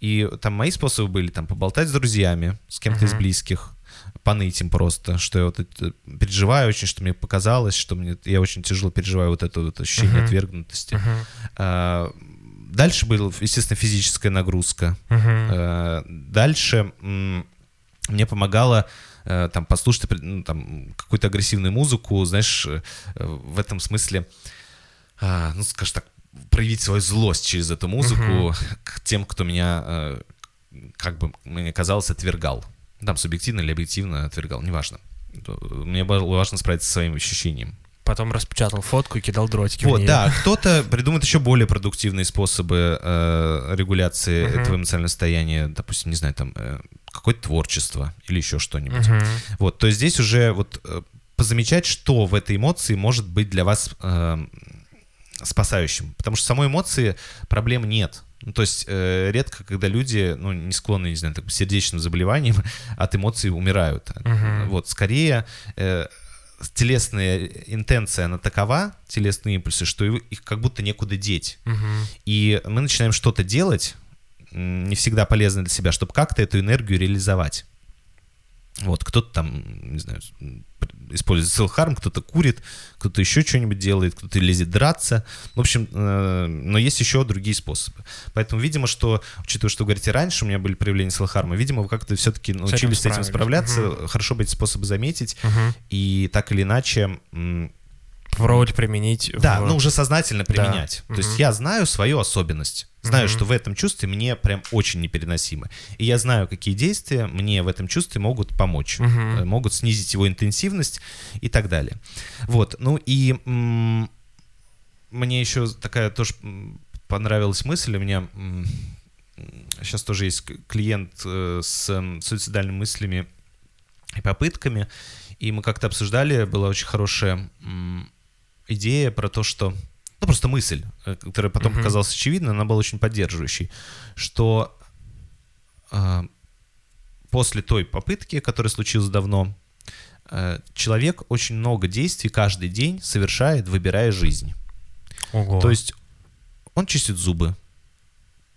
И там мои способы были там поболтать с друзьями, с кем-то из Мгм. близких, поныть им просто, что я вот это переживаю очень, что мне показалось, что мне я очень тяжело переживаю вот это вот ощущение Мгм. отвергнутости. Мгм. А, Дальше была, естественно, физическая нагрузка. Мгм. Э, Дальше мне помогало э, там послушать опре- ну, там, какую-то агрессивную музыку, знаешь, э, в этом смысле, а, ну, скажем так, проявить свою злость через эту музыку к тем, кто меня, э, как бы мне казалось, отвергал. Там субъективно или объективно отвергал, неважно. Мне было важно справиться со своим ощущением. Потом распечатал фотку и кидал дротики Вот, да, кто-то придумает еще более продуктивные способы э, регуляции Мгм. этого эмоционального состояния, допустим, не знаю, там э, какое-то творчество или еще что-нибудь. Мгм. Вот, то есть здесь уже вот э, позамечать, что в этой эмоции может быть для вас э, спасающим, потому что самой эмоции проблем нет. Ну, то есть э, редко, когда люди, ну, не склонны, не знаю, так, к сердечным заболеваниям, от эмоций умирают. Мгм. Вот, скорее, э, телесная интенция, она такова, телесные импульсы, что их как будто некуда деть. Мгм. И мы начинаем что-то делать, не всегда полезное для себя, чтобы как-то эту энергию реализовать. Вот, кто-то там, не знаю, использует селф-харм, кто-то курит, кто-то еще что-нибудь делает, кто-то лезет драться. В общем, э, но есть еще другие способы. Поэтому, видимо, что, учитывая, что вы говорите, раньше у меня были проявления селф-харма, видимо, вы как-то все-таки научились с этим справляться, хорошо бы эти способы заметить, Мгм. и так или иначе м, Попробовать применить да, в- ну уже сознательно применять. То есть Мгм. я знаю свою особенность. Знаю, Мгм. что в этом чувстве мне прям очень непереносимо. И я знаю, какие действия мне в этом чувстве могут помочь. Э, Могут снизить его интенсивность и так далее. Вот. Ну и мне еще такая тоже понравилась мысль. У меня сейчас тоже есть клиент э, с м, суицидальными мыслями и попытками. И мы как-то обсуждали, была очень хорошая идея про то, что... Ну, просто мысль, э, которая потом Мгм. показалась очевидной, она была очень поддерживающей, что э, после той попытки, которая случилась давно, э, человек очень много действий каждый день совершает, выбирая жизнь. Ого. То есть он чистит зубы.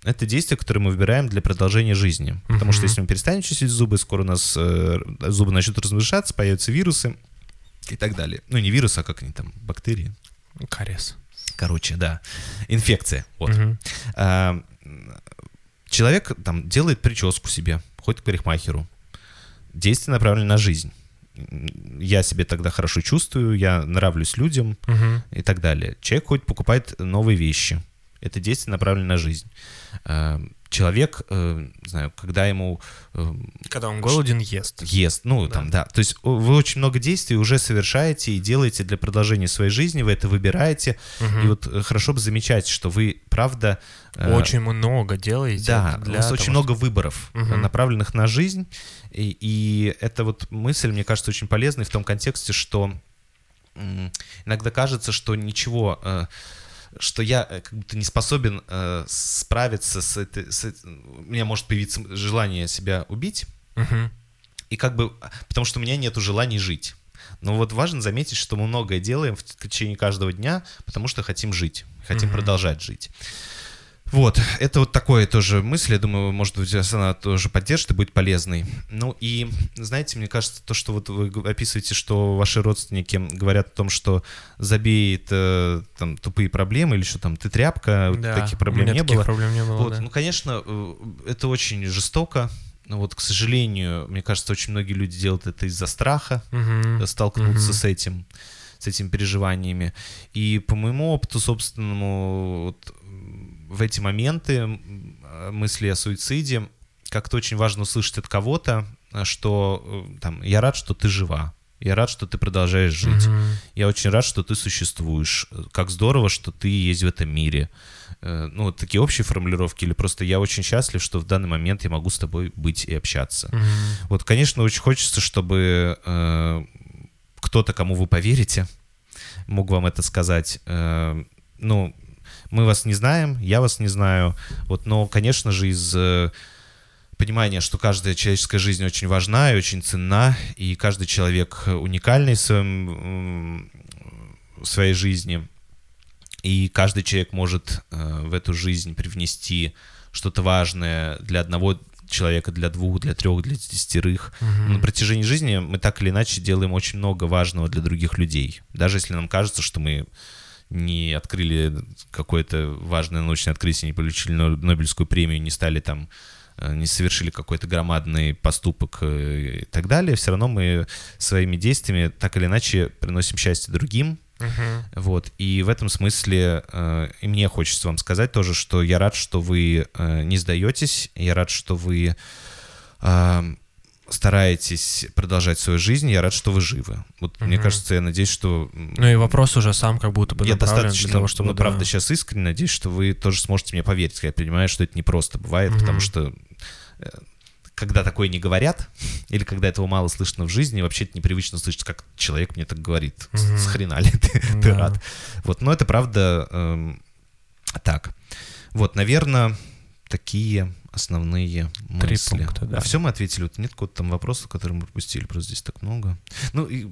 Это действие, которое мы выбираем для продолжения жизни. Потому что Мгм. если мы перестанем чистить зубы, скоро у нас э, зубы начнут размножаться, появятся вирусы и так далее. Ну, не вирусы, а как они там, бактерии. Кариес. Короче, да. Инфекция. Вот. Мгм. А, человек там делает прическу себе, ходит к парикмахеру. Действие направлено на жизнь. Я себя тогда хорошо чувствую, я нравлюсь людям, Мгм. и так далее. Человек ходит, покупает новые вещи. Это действие направлено на жизнь. Человек, э, не знаю, когда ему э, Когда он голоден, ест. ест, ну Да. там, да. То есть вы очень много действий уже совершаете и делаете для продолжения своей жизни, вы это выбираете. Мгм. И вот э, хорошо бы замечать, что вы, правда... э, Очень много делаете. да, для у вас того, очень много выборов, Мгм. направленных на жизнь. И, и эта вот мысль, мне кажется, очень полезной в том контексте, что иногда кажется, что ничего, э, что я э, как будто не способен э, справиться с этой... с у меня может появиться желание себя убить, Мгм. и как бы... Потому что у меня нет желаний жить. Но вот важно заметить, что мы многое делаем в течение каждого дня, потому что хотим жить, хотим Мгм. продолжать жить. Вот, это вот такое тоже мысль, я думаю, может быть, она тоже поддержит и будет полезной. Ну и, знаете, мне кажется, то, что вот вы описываете, что ваши родственники говорят о том, что забей э, там тупые проблемы или что там ты тряпка, вот Да, таких у проблем не таких было. проблем не было, Вот, да. Ну, конечно, э, это очень жестоко. Но вот, к сожалению, мне кажется, очень многие люди делают это из-за страха э, столкнуться Мгм. с этим, с этими переживаниями. И по моему опыту собственному, вот, в эти моменты э, мысли о суициде как-то очень важно услышать от кого-то, э, что э, там, я рад, что ты жива, я рад, что ты продолжаешь жить, Мгм. я очень рад, что ты существуешь, как здорово, что ты есть в этом мире. Ну, вот такие общие формулировки, или просто я очень счастлив, что в данный момент я могу с тобой быть и общаться. Мгм. Вот, конечно, очень хочется, чтобы э, кто-то, кому вы поверите, мог вам это сказать. Э, ну, мы вас не знаем, я вас не знаю. Вот, но, конечно же, из э, понимания, что каждая человеческая жизнь очень важна и очень ценна, и каждый человек уникальный в, своем, в своей жизни, и каждый человек может э, в эту жизнь привнести что-то важное для одного человека, для двух, для трех, для десятерых. Мгм. На протяжении жизни мы так или иначе делаем очень много важного для других людей. Даже если нам кажется, что мы не открыли какое-то важное научное открытие, не получили Но- Нобелевскую премию, не стали там, э, не совершили какой-то громадный поступок э, и так далее, все равно мы своими действиями так или иначе приносим счастье другим, Мгм. вот, и в этом смысле э, и мне хочется вам сказать тоже, что я рад, что вы э, не сдаетесь, я рад, что вы э, стараетесь продолжать свою жизнь, я рад, что вы живы. Вот мне Мгм. кажется, я надеюсь, что Ну и вопрос уже сам как будто бы я достаточно, для того, чтобы... ну, да. правда, сейчас искренне надеюсь, что вы тоже сможете мне поверить. Я понимаю, что это не просто бывает, Мгм. потому что э, когда такое не говорят, или когда этого мало слышно в жизни, вообще это непривычно слышать, как человек мне так говорит. Мгм. С хрена ли ты, ты Да. рад? Вот, но это правда эм, так. Вот, наверное, такие основные Три мысли. пункта, да. А все мы ответили. Вот нет какого-то там вопроса, который мы пропустили, просто здесь так много. Ну, и,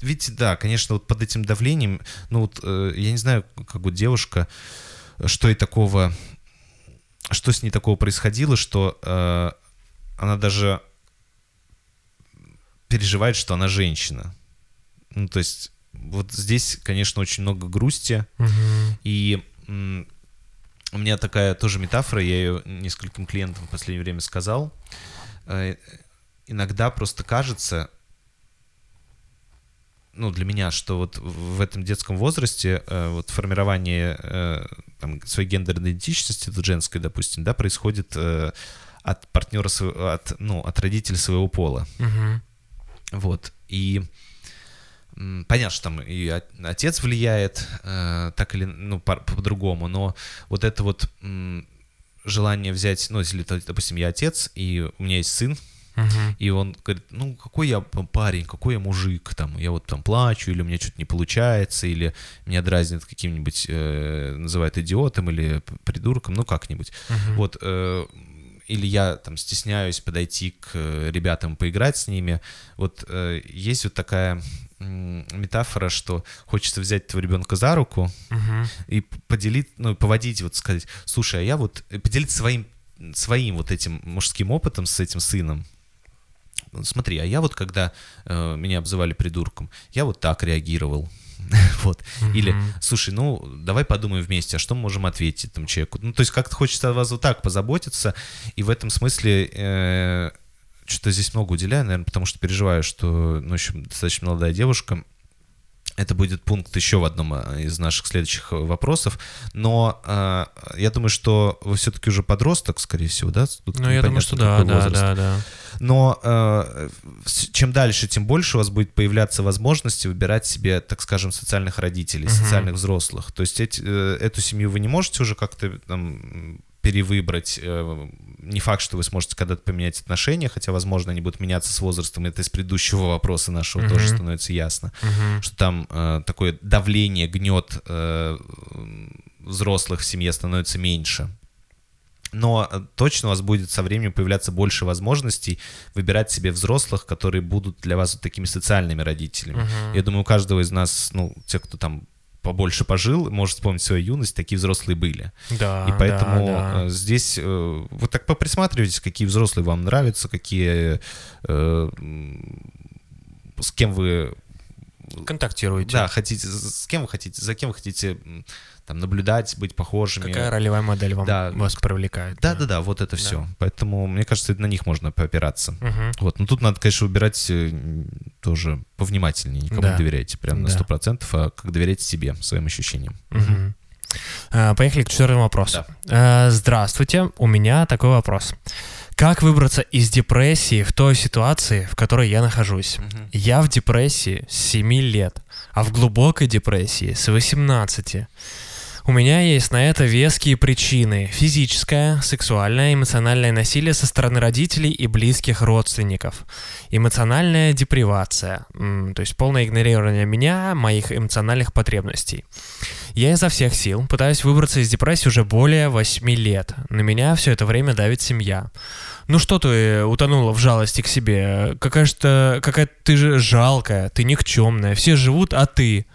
видите, да, конечно, вот под этим давлением, ну вот, э, я не знаю, как вот девушка, что и такого, что с ней такого происходило, что э, она даже переживает, что она женщина. Ну, то есть, вот здесь, конечно, очень много грусти, Мгм. и у меня такая тоже метафора, я ее нескольким клиентам в последнее время сказал. Э, Иногда просто кажется, ну, для меня, что вот в этом детском возрасте э, вот формирование э, там, своей гендерной идентичности, женской, допустим, да, происходит от партнера, от, ну, от родителей своего пола. Мгм. Вот. И понятно, что там и от- отец влияет, э, так или ну, по- по-другому, но вот это вот желание взять, ну, если, допустим, я отец, и у меня есть сын, Мгм. и он говорит, ну, какой я парень, какой я мужик, там, я вот там плачу, или у меня что-то не получается, или меня дразнят каким-нибудь, э, называют идиотом или придурком, ну, как-нибудь. Мгм. Вот, э, или я там стесняюсь подойти к э, ребятам, поиграть с ними. Вот э, есть вот такая метафора, что хочется взять твоего ребенка за руку Мгм. и поделить, ну, поводить, вот сказать, слушай, а я вот, э, поделиться своим, своим вот этим мужским опытом с этим сыном. Смотри, а я вот когда э, меня обзывали придурком, я вот так реагировал. Вот. Или, Мгм. слушай, ну, давай подумаем вместе, а что мы можем ответить этому человеку. Ну, то есть как-то хочется о вас вот так позаботиться, и в этом смысле э, что-то здесь много уделяю, наверное, потому что переживаю, что, ну, еще достаточно молодая девушка, это будет пункт еще в одном э, из наших следующих э, вопросов. Но э, я думаю, что вы все-таки уже подросток, скорее всего, да? Тут Ну, я думаю, что да, да, возраст. да, да. Но э, чем дальше, тем больше у вас будет появляться возможности выбирать себе, так скажем, социальных родителей, Мгм. социальных взрослых. То есть эти, э, эту семью вы не можете уже как-то там перевыбрать. э, Не факт, что вы сможете когда-то поменять отношения, хотя, возможно, они будут меняться с возрастом. Это из предыдущего вопроса нашего тоже Мгм. становится ясно Мгм. что там э, такое давление, гнет э, взрослых в семье становится меньше. Но э, точно у вас будет со временем появляться больше возможностей выбирать себе взрослых, которые будут для вас вот такими социальными родителями. Мгм. Я думаю, у каждого из нас, ну, те, кто там побольше пожил, может вспомнить свою юность, такие взрослые были. Да, И поэтому да, да. э, здесь э, вы так поприсматривайтесь, какие взрослые вам нравятся, какие э, с кем вы контактируете. да хотите, с кем вы хотите, за кем вы хотите там наблюдать, быть похожими. Какая ролевая модель вам Да. вас привлекает? Да, да, да, вот это все. Поэтому мне кажется, на них можно поопираться. Мгм. Вот, но тут надо, конечно, выбирать э, тоже повнимательнее. Никому Да. не доверяйте прям на Да. сто процентов, а как доверяйте себе, своим ощущениям. А, Поехали к четвертому вопросу. Да. Э, Здравствуйте, у меня такой вопрос. Как выбраться из депрессии в той ситуации, в которой я нахожусь? Я в депрессии с 7 лет, а в глубокой депрессии с 18. У меня есть на это веские причины. Физическое, сексуальное, эмоциональное насилие со стороны родителей и близких родственников. Эмоциональная депривация, то есть полное игнорирование меня, моих эмоциональных потребностей. Я изо всех сил пытаюсь выбраться из депрессии уже более 8 лет. На меня все это время давит семья. Ну что ты э, утонула в жалости к себе? Какая же ты, какая ты же жалкая, ты никчемная, все живут, а ты...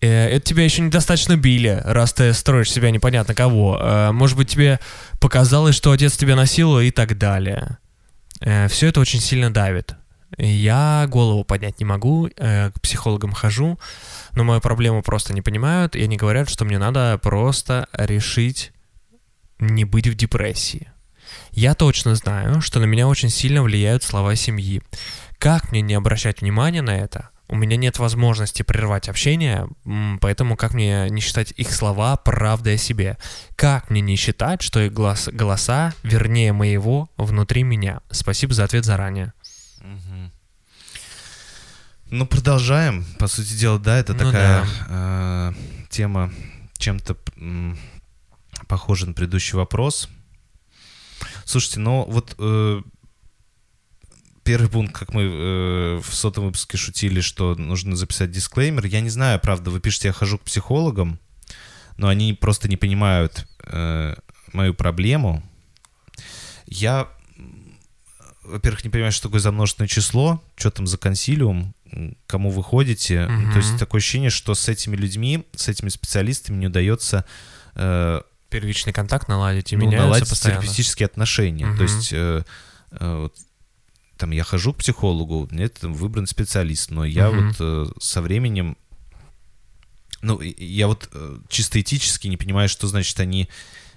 Э, Это тебя еще недостаточно били, раз ты строишь себя непонятно кого. Э, Может быть, тебе показалось, что отец тебя насиловал и так далее. Все это очень сильно давит. Я голову поднять не могу, э, к психологам хожу, но мою проблему просто не понимают, и они говорят, что мне надо просто решить не быть в депрессии. Я точно знаю, что на меня очень сильно влияют слова семьи. Как мне не обращать внимания на это? У меня нет возможности прервать общение, поэтому как мне не считать их слова правдой о себе? Как мне не считать, что их глаз- голоса вернее моего внутри меня? Спасибо за ответ заранее. Мгм. Ну, продолжаем. По сути дела, да, это Ну такая э, тема чем-то м, похожа на предыдущий вопрос. Слушайте, ну вот э, первый пункт, как мы э, в сотом выпуске шутили, что нужно записать дисклеймер. Я не знаю, правда, вы пишете, я хожу к психологам, но они просто не понимают э, мою проблему. Я во-первых, не понимаю, что такое за множественное число, что там за консилиум, кому вы ходите. Мгм. То есть такое ощущение, что с этими людьми, с этими специалистами не удается э, Первичный контакт наладить и ну, меняются наладить постоянно. терапевтические отношения. Мгм. То есть э, э, вот, там я хожу к психологу, мне там выбран специалист, но я Мгм. вот э, со временем, ну я вот э, чисто этически не понимаю, что значит они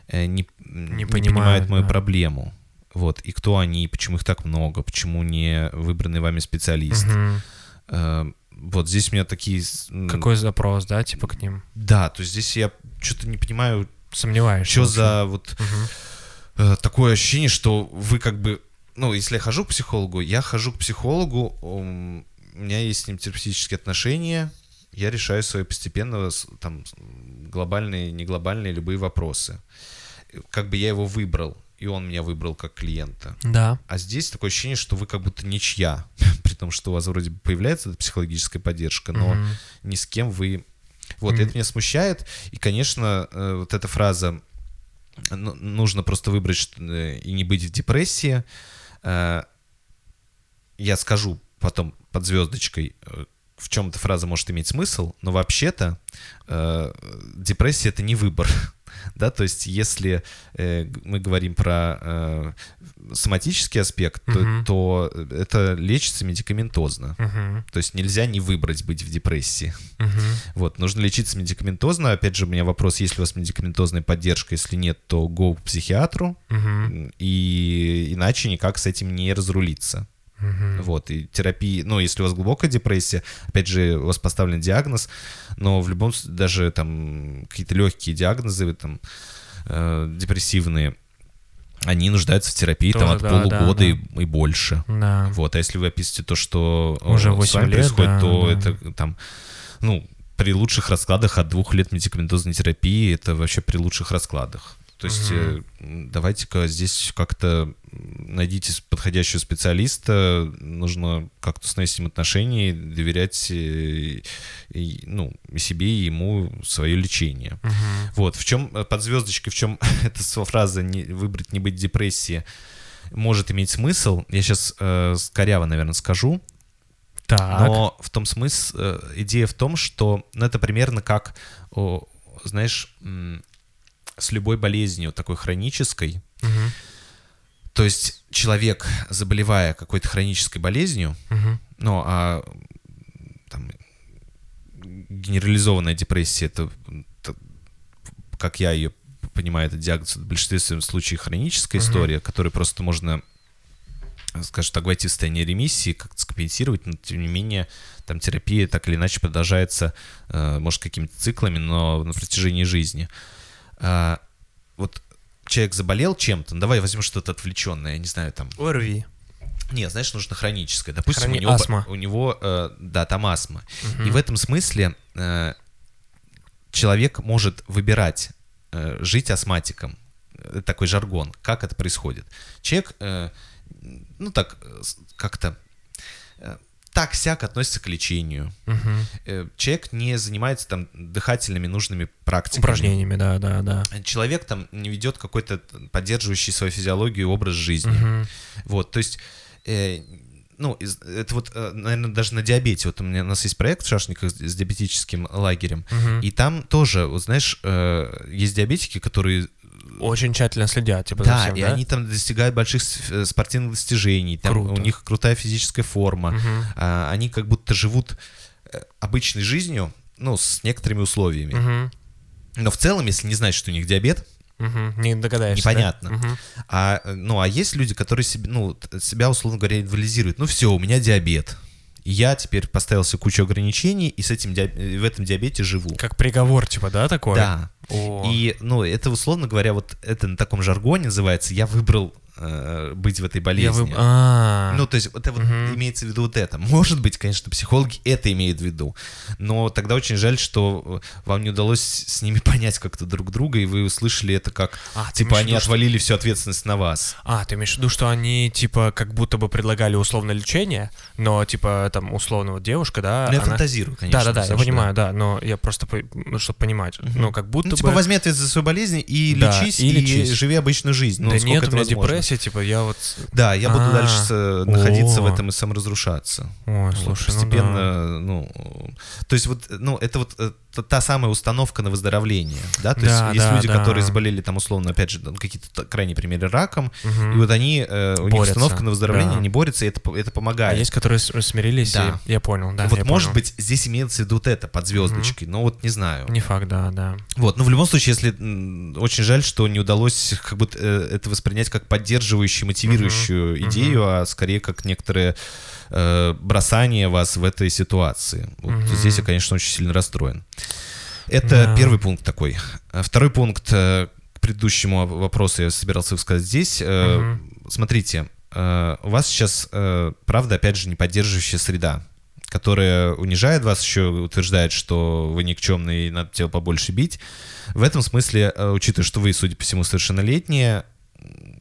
э, не, не понимают, понимают мою да. проблему. Вот, и кто они, почему их так много, почему не выбранный вами специалист. Мгм. Э, вот здесь у меня такие... Какой запрос, да, типа к ним? Да, то есть здесь я что-то не понимаю, Сомневаешься? что за вот Мгм. э, такое ощущение, что вы как бы, ну, если я хожу к психологу, я хожу к психологу, у меня есть с ним терапевтические отношения, я решаю свои постепенно там глобальные, не глобальные, любые вопросы. Как бы я его выбрал, и он меня выбрал как клиента. Да. А здесь такое ощущение, что вы как будто ничья, при том, что у вас вроде бы появляется психологическая поддержка, но Мгм. ни с кем вы... Вот, Мгм. это меня смущает. И, конечно, э, вот эта фраза «Ну, «нужно просто выбрать э, и не быть в депрессии», я скажу потом под звездочкой, э, в чем эта фраза может иметь смысл, но вообще-то э, депрессия — это не выбор. Да, то есть, если э, мы говорим про э, соматический аспект, то, Мгм. то это лечится медикаментозно. Мгм. То есть нельзя не выбрать быть в депрессии. Мгм. Вот, нужно лечиться медикаментозно. Опять же, у меня вопрос, есть ли у вас медикаментозная поддержка, если нет, то go к психиатру, Мгм. и иначе никак с этим не разрулиться. Мгм. Вот, и терапии, ну, если у вас глубокая депрессия, опять же, у вас поставлен диагноз, но в любом случае, даже там какие-то легкие диагнозы, там, э, депрессивные, они нуждаются в терапии там Тоже, от да, полугода да, И, и больше. Да. Вот, а если вы описываете то, что э, Уже с 8 вами лет, происходит, да, то да. это там, ну, при лучших раскладах от двух лет медикаментозной терапии, это вообще при лучших раскладах. То есть м, давайте-ка здесь как-то найдите подходящего специалиста, нужно как-то установить с ним отношения, доверять э, и, ну, и себе, и ему свое лечение. Мгм. Вот, в чем э, под звездочкой, в чем эта фраза не, «выбрать не быть депрессии» может иметь смысл, я сейчас э, скоряво, наверное, скажу. Так. Но в том смысл, э, идея в том, что ну, это примерно как, о, знаешь, м, с любой болезнью такой хронической. Мгм. То есть человек, заболевая какой-то хронической болезнью, Мгм. ну, а там, генерализованная депрессия, это, т- как я ее понимаю, это диагноз в большинстве случаев хроническая Мгм. история, которую просто можно, скажем так, войти в состояние ремиссии, как-то скомпенсировать, но тем не менее там терапия так или иначе продолжается, э, может, какими-то циклами, но на протяжении жизни. А, вот человек заболел чем-то, ну, давай возьмем что-то отвлеченное, я не знаю, там, ОРВИ. нет, знаешь, нужно хроническое. Допустим, Хрони- у него, астма. у него э, да, там астма. Мгм. И в этом смысле э, человек может выбирать э, жить астматиком. Это такой жаргон. Как это происходит? Человек, э, ну так, э, как-то э, так-сяк относится к лечению. Э, человек не занимается там дыхательными нужными практиками. Упражнениями, да, да, да. Человек там не ведет какой-то поддерживающий свою физиологию образ жизни. Мгм. Вот, то есть, э, ну, это вот, наверное, даже на диабете. Вот у меня у нас есть проект в Шашниках с диабетическим лагерем. Мгм. И там тоже, вот знаешь, э, есть диабетики, которые... Очень тщательно следят, типа, за Да, всем, и да? они там достигают больших э, спортивных достижений, там Круто. у них крутая физическая форма, Мгм. а, они как будто живут э, обычной жизнью, ну, с некоторыми условиями. Мгм. Но в целом, если не знать, что у них диабет, Мгм. Не догадаешься. да? Непонятно. Мгм. А, э, ну, а есть люди, которые себе, ну, себя, условно говоря, инвалидизируют. Ну, все, у меня диабет. Я теперь поставил себе кучу ограничений, и с этим э, в этом диабете живу. Как приговор, типа, да, такой? Да. О. И, ну, это, условно говоря, вот это на таком жаргоне называется «я выбрал э, быть в этой болезни». Я выб- А. Ну, то есть, это вот Мгм. имеется в виду вот это. Может быть, конечно, психологи это имеют в виду. Но тогда очень жаль, что э, вам не удалось с ними понять как-то друг друга, и вы услышали это как, А, типа, они виду, что- отвалили всю ответственность на вас. А, ты имеешь в виду, что они, типа, как будто бы предлагали условно лечение, но, типа, там, условно, вот девушка, да? Ну, я она- фантазирую, конечно. Да-да-да, я понимаю, да, но я просто, по- ну, чтобы понимать, ну, как будто Ну, типа, бы... возьми ответственность за свою болезнь и Да, лечись, и и, лечись. живи обычную жизнь. Ну, да нет, у меня возможно. Депрессия, типа, я вот... Да, я буду А, дальше находиться в этом и саморазрушаться. Ой, Вот, слушай, ну постепенно, ну, то есть вот, ну, это вот э, та, самая установка на выздоровление, да, то есть есть люди, которые заболели там условно, опять же, ну, какие-то крайние примеры раком, и вот они, э, у них установка на выздоровление, они борются, и это, А помогает. есть, которые смирились, Да. и я понял, да, вот может быть здесь имеется в виду вот это под звездочкой, но вот не знаю. Не факт, да, да. Вот, но в любом случае, если очень жаль, что не удалось как будто э, это воспринять как поддерживающую, мотивирующую Мгм. идею, а скорее как некоторое э, бросание вас в этой ситуации. Вот Мгм. здесь я, конечно, очень сильно расстроен. Это Да. первый пункт такой. А Второй пункт э, к предыдущему вопросу я собирался сказать здесь. Э, Мгм. Смотрите, э, у вас сейчас, э, правда, опять же, не поддерживающая среда которая унижает вас, еще утверждает, что вы никчемный и надо тебя побольше бить. В этом смысле, учитывая, что вы, судя по всему, совершеннолетние,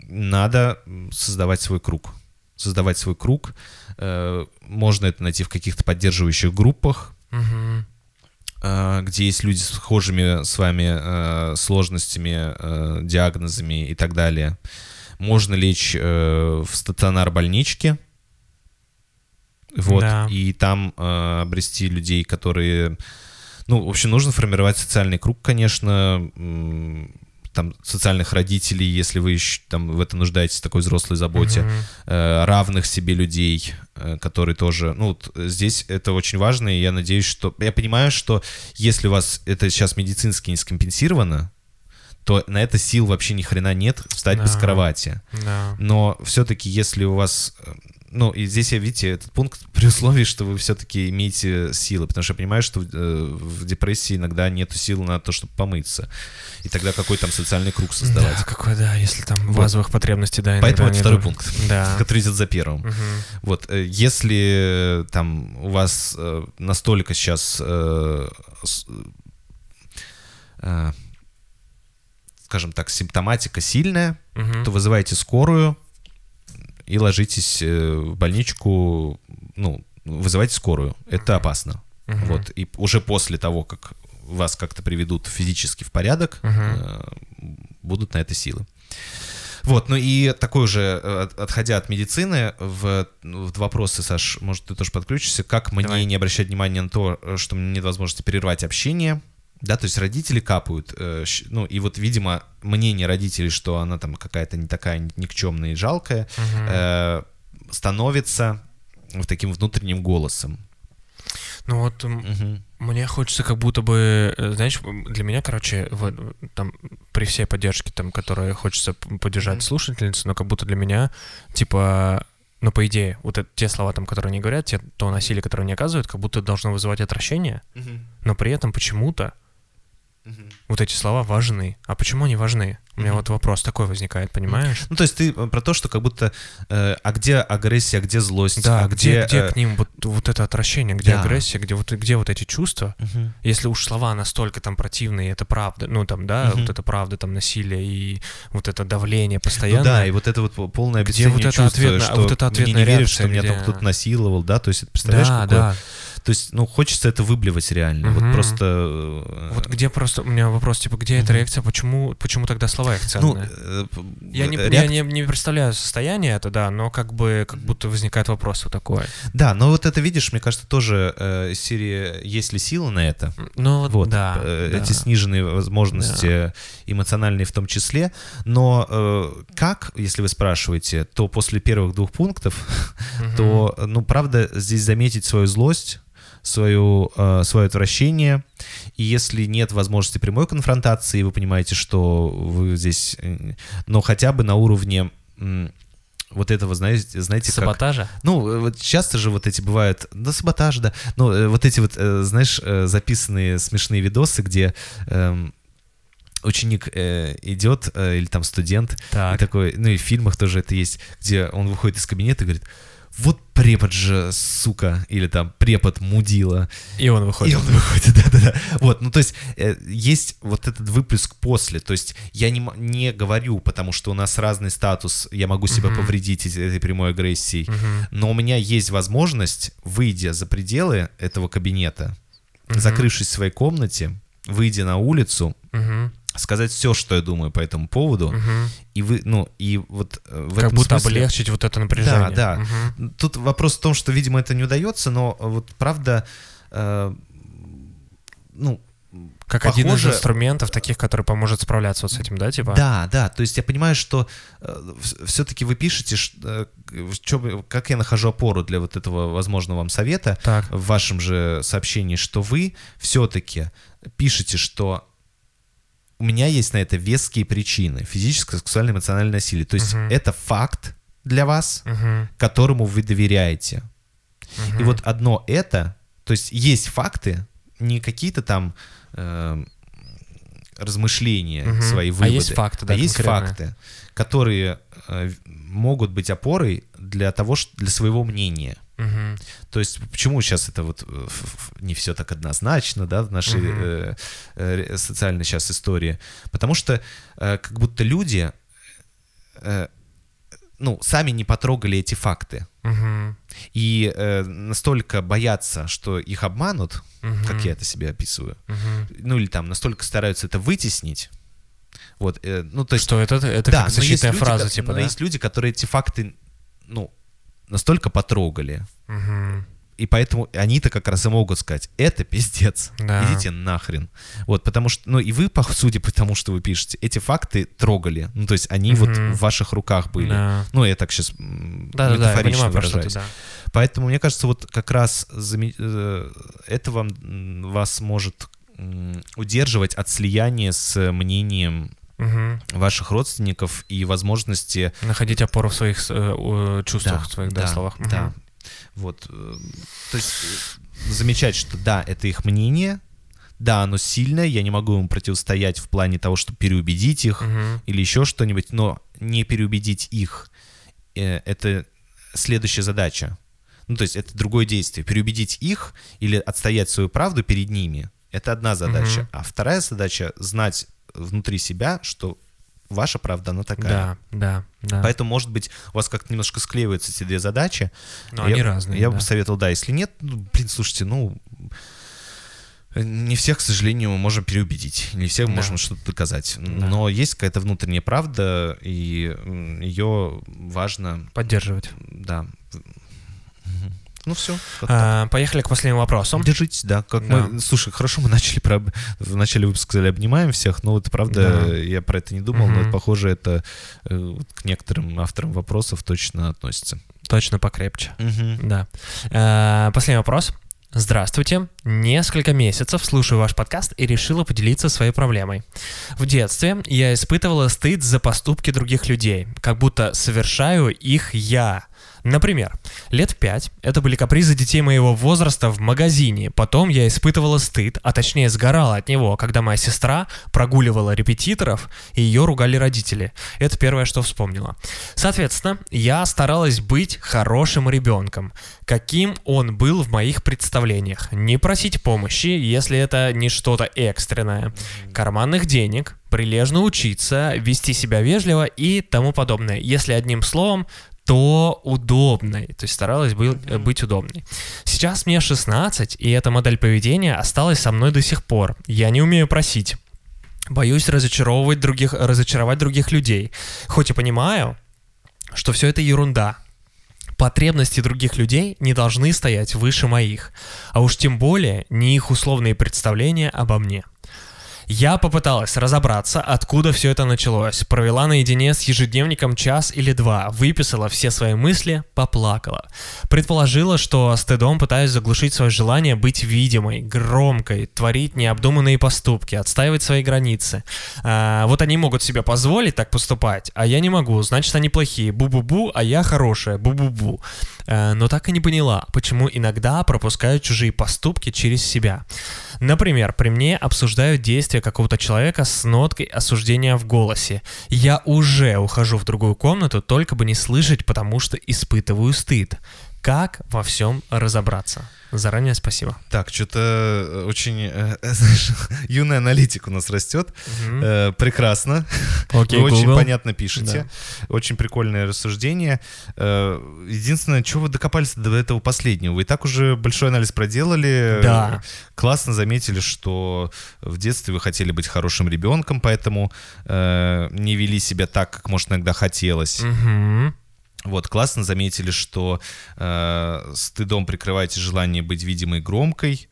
надо создавать свой круг. Создавать свой круг. Э, Можно это найти в каких-то поддерживающих группах, э, где есть люди с схожими с вами э, сложностями, диагнозами и так далее. Можно лечь в стационар больнички, вот, Да. и там обрести людей, которые... Ну, в общем, нужно формировать социальный круг, конечно, там, социальных родителей, если вы еще там в этом нуждаетесь, такой взрослой заботе, э, равных себе людей, э, которые тоже... Ну, вот здесь это очень важно, и я надеюсь, что... Я понимаю, что если у вас это сейчас медицински не скомпенсировано, то на это сил вообще ни хрена нет встать без Да. кровати. Да. Но все-таки, если у вас... Ну, и здесь я, видите, этот пункт при условии, что вы все-таки имеете силы, потому что я понимаю, что э, в депрессии иногда нету сил на то, чтобы помыться. И тогда какой там социальный круг создавать? Да, какой, да, если там Вот. базовых потребностей, да, Поэтому это второй пункт, Да. который идет за первым. Мгм. Вот, э, если э, там у вас настолько сейчас, скажем так, симптоматика сильная, Мгм. то вызывайте скорую и ложитесь э, в больничку, ну, вызывайте скорую. Это опасно. Мгм. Вот, и уже после того, как вас как-то приведут физически в порядок, э, будут на это силы. Вот, ну и такой уже, э, от- отходя от медицины, в, ну, в вопросы, Саш, может, ты тоже подключишься, как мне Давай. не обращать внимания на то, что мне нет возможности прервать общение, да, то есть родители капают, э, ну и вот, видимо, мнение родителей, что она там какая-то не такая никчемная и жалкая, э, становится вот таким внутренним голосом. Ну вот Мгм. мне хочется как будто бы, э, знаешь, для меня, короче, в- там при всей поддержке, там, которую хочется поддержать Мгм. слушательницу, но как будто для меня, типа, ну, по идее, вот это, те слова, там, которые они говорят, те, то насилие, которое они оказывают, как будто должно вызывать отвращение, но при этом почему-то вот эти слова важны. А почему они важны? У меня вот вопрос такой возникает, понимаешь? Ну, то есть ты э, про то, что как будто, э, а где агрессия, а где злость, Да, а где, где э, к ним вот, вот это отвращение, где Да. агрессия, где вот, где вот эти чувства? мгм. Если уж слова настолько там противные, это правда, ну там, да, Мгм. вот это правда, там насилие и вот это давление Ну постоянно. да, и вот это вот полное Где обесценивание вот это чувства, ответная- что вот это мне ответная не верят, что меня там где- кто-то насиловал, да, то есть представляешь, да, какое- да. То есть, ну, хочется это выблевать реально, вот Мгм. просто... э, Вот где просто, у меня вопрос, типа, где эта Мгм. реакция, почему, почему тогда слова их ну, ценные? э, п- я не, реак- я не, не представляю состояние это, да, но как бы, как будто возникает вопрос вот такой. Да, но вот это, видишь, мне кажется, тоже э, серия «Есть ли сила на это?» Ну вот, Вот, да, э, да. эти сниженные возможности эмоциональные в том числе. Но э, как, если вы спрашиваете, то после первых двух пунктов, Мгм. то, ну, правда, здесь заметить свою злость, свою, э, свое отвращение. И если нет возможности прямой конфронтации, вы понимаете, что вы здесь... э, Но хотя бы на уровне вот этого, знаете, знаете как... Саботажа? Ну, э, вот часто же вот эти бывают, да, саботаж, да, ну, э, вот эти вот, знаешь, записанные смешные видосы, где эм, ученик э, идет, э, или там студент, и Так. такой, ну и в фильмах тоже это есть, где он выходит из кабинета и говорит, вот препод же, сука, или там препод мудила. И он выходит. И он выходит, да-да-да. Вот, ну то есть э, есть вот этот выплеск после. То есть я не, не говорю, потому что у нас разный статус, я могу себя Мгм. повредить этой прямой агрессией. Мгм. Но у меня есть возможность, выйдя за пределы этого кабинета, Мгм. закрывшись в своей комнате, выйдя на улицу, Мгм. Сказать все, что я думаю по этому поводу, Мгм. и вы, ну, и вот э, в Как этом будто смысле- облегчить вот это напряжение. Да, да. Мгм. Тут вопрос в том, что, видимо, это не удается, но э, вот правда, э, ну, Как один из Похоже- инструментов таких, который поможет справляться вот с этим, да, типа? Да, да, то есть я понимаю, что все-таки вы пишете, ш- э, как я нахожу опору для вот этого возможного вам совета Так. в вашем же сообщении, что вы все-таки пишете, что у меня есть на это веские причины, физическое, сексуальное, эмоциональное насилие. То есть Мгм. это факт для вас, Мгм. которому вы доверяете. И Мгм. вот одно это, то есть есть факты, не какие-то там э, размышления, Мгм. свои А выводы. есть факты, да, А есть факты, которые э, могут быть опорой для того, ш- для своего мнения. Мгм. То есть почему сейчас это вот э, не все так однозначно, да, в нашей Мгм. э, э, социальной сейчас истории? Потому что э, как будто люди, э, ну, сами не потрогали эти факты. Мгм. И э, настолько боятся, что их обманут, Мгм. как я это себе описываю, Мгм. ну или там настолько стараются это вытеснить. Вот, э, ну то есть... Что это, это да, как защитная люди, фраза, ко- типа, но да? есть люди, которые эти факты, ну, настолько потрогали, Мгм. и поэтому они-то как раз и могут сказать, это пиздец, Да. идите нахрен. Вот, потому что, ну и вы, по судя по тому, что вы пишете, эти факты трогали, ну то есть они вот Мгм. в ваших руках были. Да. Ну, я так сейчас Да, да, да, метафорично понимаю, выражаюсь. да. Поэтому, мне кажется, вот как раз э, это вам, вас может удерживать от слияния с мнением Мгм. ваших родственников и возможности... Находить опору в своих э, чувствах, в своих да, словах. Мгм. Да. Вот. э, То есть э, замечать, что да, это их мнение, да, оно сильное, я не могу ему противостоять в плане того, чтобы переубедить их Мгм. или еще что-нибудь, но не переубедить их э, это следующая задача. Ну, то есть это другое действие. Переубедить их или отстоять свою правду перед ними — это одна задача. Мгм. А вторая задача — знать внутри себя, что ваша правда, она такая. Да, да, да. Поэтому, может быть, у вас как-то немножко склеиваются эти две задачи. Но я, они разные. Я да. бы советовал, да, если нет, ну, блин, слушайте, ну, Не всех, к сожалению, мы можем переубедить, не всех Да. можем что-то доказать. Но есть какая-то внутренняя правда, и ее важно, Поддерживать. да. Ну все. А, поехали к последнему вопросу. Держитесь, да. Как Да. мы, слушай, хорошо, мы начали про в начале выпуска сказали обнимаем всех, но вот правда Да. я про это не думал, но Мгм. это, похоже это э, вот к некоторым авторам вопросов точно относится. Точно покрепче. Да. А, Последний вопрос. Здравствуйте. Несколько месяцев слушаю ваш подкаст и решила поделиться своей проблемой. В детстве я испытывала стыд за поступки других людей, как будто совершаю их я. Например, лет пять это были капризы детей моего возраста в магазине. Потом я испытывала стыд, а точнее сгорала от него, когда моя сестра прогуливала репетиторов и ее ругали родители. Это первое, что вспомнила. Соответственно, я старалась быть хорошим ребенком, каким он был в моих представлениях. Не просить помощи, если это не что-то экстренное. Карманных денег, прилежно учиться, вести себя вежливо и тому подобное. Если одним словом, то удобной. То есть старалась бы- э, быть удобной. Сейчас мне 16, и эта модель поведения осталась со мной до сих пор. Я не умею просить. Боюсь разочаровывать других, разочаровать других людей. Хоть и понимаю, что все это ерунда. Потребности других людей не должны стоять выше моих, а уж тем более не их условные представления обо мне. Я попыталась разобраться, откуда все это началось. Провела наедине с ежедневником час или два, выписала все свои мысли, поплакала. Предположила, что стыдом пытаюсь заглушить свое желание быть видимой, громкой, творить необдуманные поступки, отстаивать свои границы. А, вот они могут себе позволить так поступать, а я не могу, значит они плохие. Бу-бу-бу, а я хорошая. Бу-бу-бу. А, но так и не поняла, почему иногда пропускаю чужие поступки через себя. Например, при мне обсуждают действия какого-то человека с ноткой осуждения в голосе. Я уже ухожу в другую комнату, только бы не слышать, потому что испытываю стыд. Как во всем разобраться? Заранее спасибо. Так, что-то очень, э, э, знаешь, юный аналитик у нас растет. Мгм. Э, прекрасно. Окей, вы очень понятно пишете. Очень прикольное рассуждение. Э, единственное, что вы докопались до этого последнего? Вы и так уже большой анализ проделали. Да. Классно заметили, что в детстве вы хотели быть хорошим ребенком, поэтому э, не вели себя так, как, может, иногда хотелось. Мгм. Вот, классно заметили, что э, стыдом прикрываете желание быть видимой громкой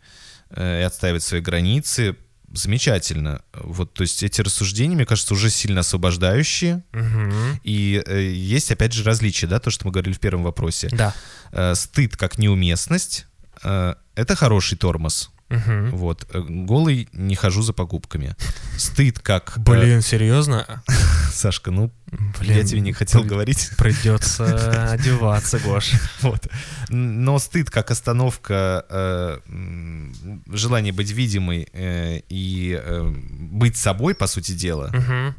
э, и отстаивать свои границы. Замечательно. Вот, то есть эти рассуждения, мне кажется, уже сильно освобождающие. Мгм. И э, есть, опять же, различия, да, то, что мы говорили в первом вопросе. Да. Э, стыд как неуместность э, — это хороший тормоз. Мгм. Вот. Э, Голый не хожу за покупками. Стыд как... э, Блин, серьезно? Сашка, ну, Блин, я тебе не хотел при- говорить. Придется одеваться, Гош. Вот. Но стыд как остановка э, м, желания быть видимой э, и э, быть собой, по сути дела, Мгм.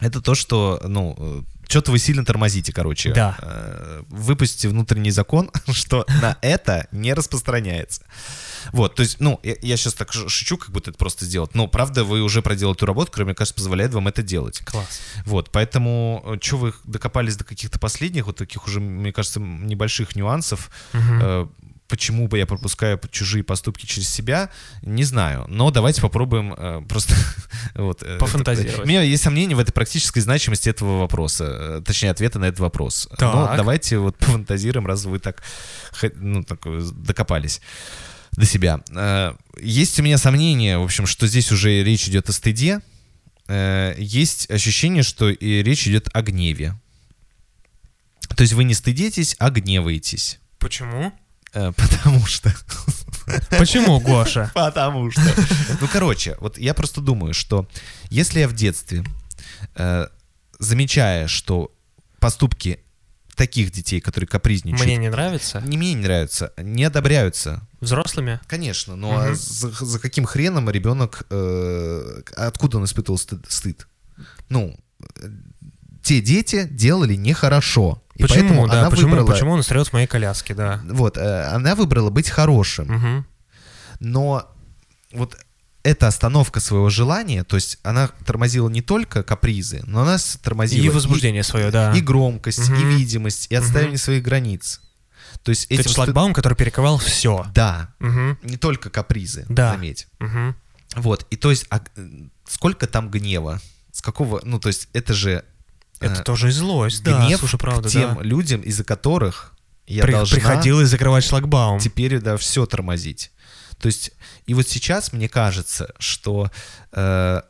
это то, что, ну, что-то вы сильно тормозите, короче. Да. Э, Выпустите внутренний закон, что на это не распространяется. Вот, то есть, ну, я, сейчас так шучу, как будто это просто сделать. Но, правда, вы уже проделали эту работу, которая, мне кажется, позволяет вам это делать. Класс. Вот, поэтому, что вы докопались до каких-то последних, вот таких уже, мне кажется, небольших нюансов, Мгм. Почему бы я пропускаю чужие поступки через себя, не знаю. Но давайте попробуем э, просто вот, э, Пофантазировать. это- У меня есть сомнения в этой практической значимости этого вопроса, э, точнее ответа на этот вопрос. Но Так. давайте вот пофантазируем, раз вы так, ну, так э, докопались до себя. Есть у меня сомнения, в общем, что здесь уже речь идет о стыде. Есть ощущение, что и речь идет о гневе. То есть вы не стыдитесь, а гневаетесь. Почему? Э, Потому что... Почему, Гоша? Потому что... Ну, короче, вот я просто думаю, что если я в детстве, э, замечая, что поступки таких детей, которые капризничают, Мне не нравится? не мне не нравятся, не одобряются, Взрослыми? конечно, но а Мгм. за, за каким хреном ребенок, э, откуда он испытывал стыд? стыд? Ну, э, те дети делали нехорошо. И Почему, да, она почему, выбрала, почему он срет с моей коляски, да. Вот, э, она выбрала быть хорошим. Мгм. Но вот эта остановка своего желания, то есть она тормозила не только капризы, но она тормозила И возбуждение свое, да. и громкость, и Мгм. видимость, и отстаивание своих границ. То есть Это этим... стыд- шлагбаум, который перекрывал все. Да, Угу. не только капризы, Да. заметь. Угу. Вот, и то есть, а, э, сколько там гнева? С какого, ну, то есть, это же Это э, тоже злость, да, гнев слушай, правда, к тем да. людям, из-за которых я При- должна Приходилось закрывать шлагбаум. теперь, да, все тормозить. То есть, и вот сейчас мне кажется, что э,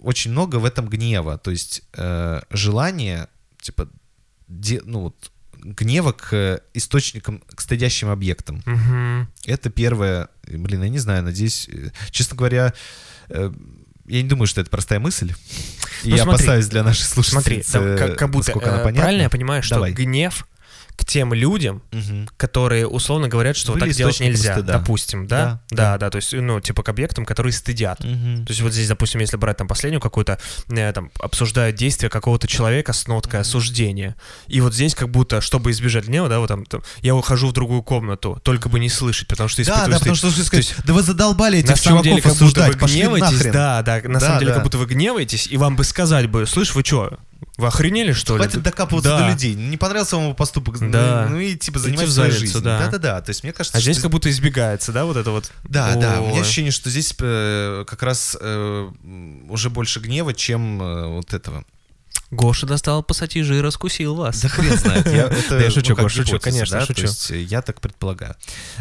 очень много в этом гнева, то есть э, желание, типа, де- ну, вот, гнева к источникам, к стыдящим объектам. Мгм. Это первое, блин, я не знаю, надеюсь, э, честно говоря, э, я не думаю, что это простая мысль. И Ну, я смотри, опасаюсь для наших Смотри, слушательниц, да, как, как будто, насколько она э, понятна. правильно я понимаю, что Давай. гнев к тем людям, Мгм. которые условно говорят, что Были так делать нельзя, стыда. допустим, да? Да, Да, да, то есть, ну, типа к объектам, которые стыдят. Мгм. То есть вот здесь, допустим, если брать там последнюю какую-то, э, там, обсуждают действия какого-то человека с ноткой осуждения. И вот здесь как будто, чтобы избежать гнева, да, вот там, там, я ухожу в другую комнату, только бы не слышать, потому что Да, испытываю да, стыд. потому что То сказать, есть, да вы задолбали этих на самом деле, чуваков как будто вы осуждать, гневаетесь, да, да, на Да, самом деле, да. как будто вы гневаетесь, и вам бы сказать бы, слышь, вы что, вы охренели, что ли? Хватит докапываться Да. до людей. Не понравился вам его поступок, ну, Да. ну и типа задницу, жизнью. да. Да-да-да. То есть мне кажется, А здесь что как будто избегается, да, вот это вот? Да, да. У меня ощущение, что здесь э, как раз э, уже больше гнева, чем э, вот этого. Гоша достал пассатижи и раскусил вас. Да хрен знает. Я, это, я шучу, ну, как Гош, шучу, конечно, да, шучу. То есть э, я так предполагаю.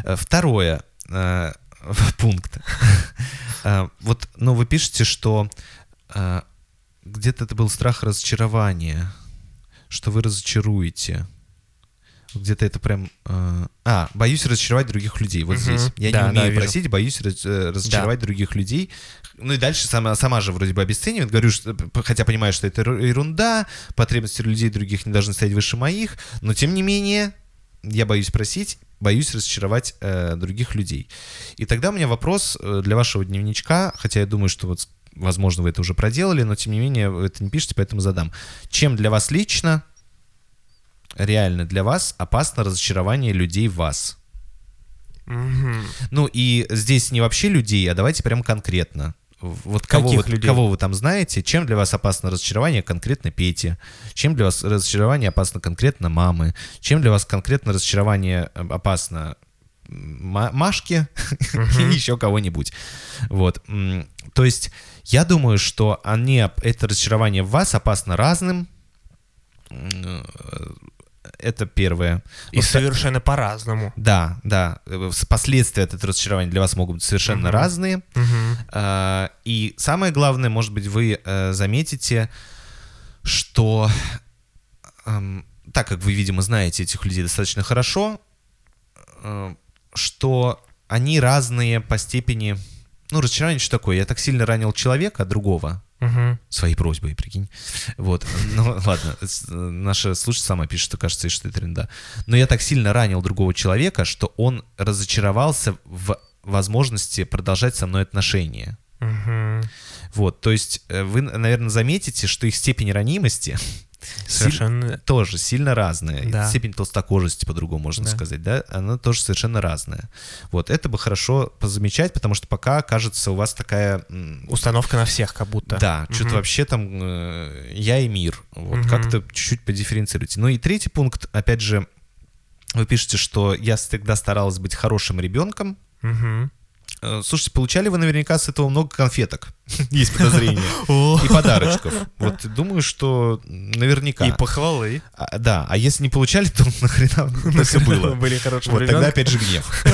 Э, Второе э, пункт. Вот, ну, вы пишете, что где-то это был страх разочарования, что вы разочаруете. Где-то это прям... э, А, боюсь разочаровать других людей. Вот Мгм. здесь. Я Да, не да, умею вижу. просить, боюсь раз- э, разочаровать других людей. Ну и дальше сама, сама же вроде бы обесценивает. Говорю, что, хотя понимаю, что это еру- ерунда, потребности людей других не должны стоять выше моих, но тем не менее я боюсь просить, боюсь разочаровать э, других людей. И тогда у меня вопрос э, для вашего дневничка, хотя я думаю, что вот, возможно, вы это уже проделали, но тем не менее вы это не пишете, поэтому задам. Чем для вас лично, реально для вас опасно разочарование людей в вас? Мгм. Ну и здесь не вообще людей, а давайте прям конкретно. Вот кого Каких вы, людей? кого вы там знаете, чем для вас опасно разочарование конкретно Пети, чем для вас разочарование опасно конкретно мамы, чем для вас конкретно разочарование э, опасно Ма- Машке и еще кого-нибудь. Вот. То есть я думаю, что они, это разочарование в вас опасно разным. Э, Это первое. И Во-вторых- совершенно по-разному. да, да. Э, Последствия от этого разочарования для вас могут быть совершенно Мгм. разные. А, И самое главное, может быть, вы заметите, что эм, так как вы, видимо, знаете этих людей достаточно хорошо, что они разные по степени... Ну, разочарование что такое? Я так сильно ранил человека, другого, Мгм. своей просьбой, прикинь. Вот. Ну, ладно, наша слушатель сама пишет, что кажется, что это тренда. Но я так сильно ранил другого человека, что он разочаровался в возможности продолжать со мной отношения. Мгм. Вот, то есть э, вы, наверное, заметите, что их степень ранимости Совершенно. тоже сильно разная. И Да. Степень толстокожести, по-другому можно Да. сказать, да, она тоже совершенно разная. Вот, это бы хорошо позамечать, потому что пока, кажется, у вас такая... Установка на всех, как будто. Да, что-то Мгм. вообще там э, я и мир. Вот Мгм. как-то чуть-чуть подифференцируйте. Ну и третий пункт, опять же, вы пишете, что я всегда старалась быть хорошим ребенком. Мгм. Э, Слушайте, получали вы наверняка с этого много конфеток. Есть подозрение. О. И подарочков. Вот думаю, что наверняка. И похвалы. А, да, а если не получали, то нахрена это все было? Были хорошим Вот тогда опять же гнев.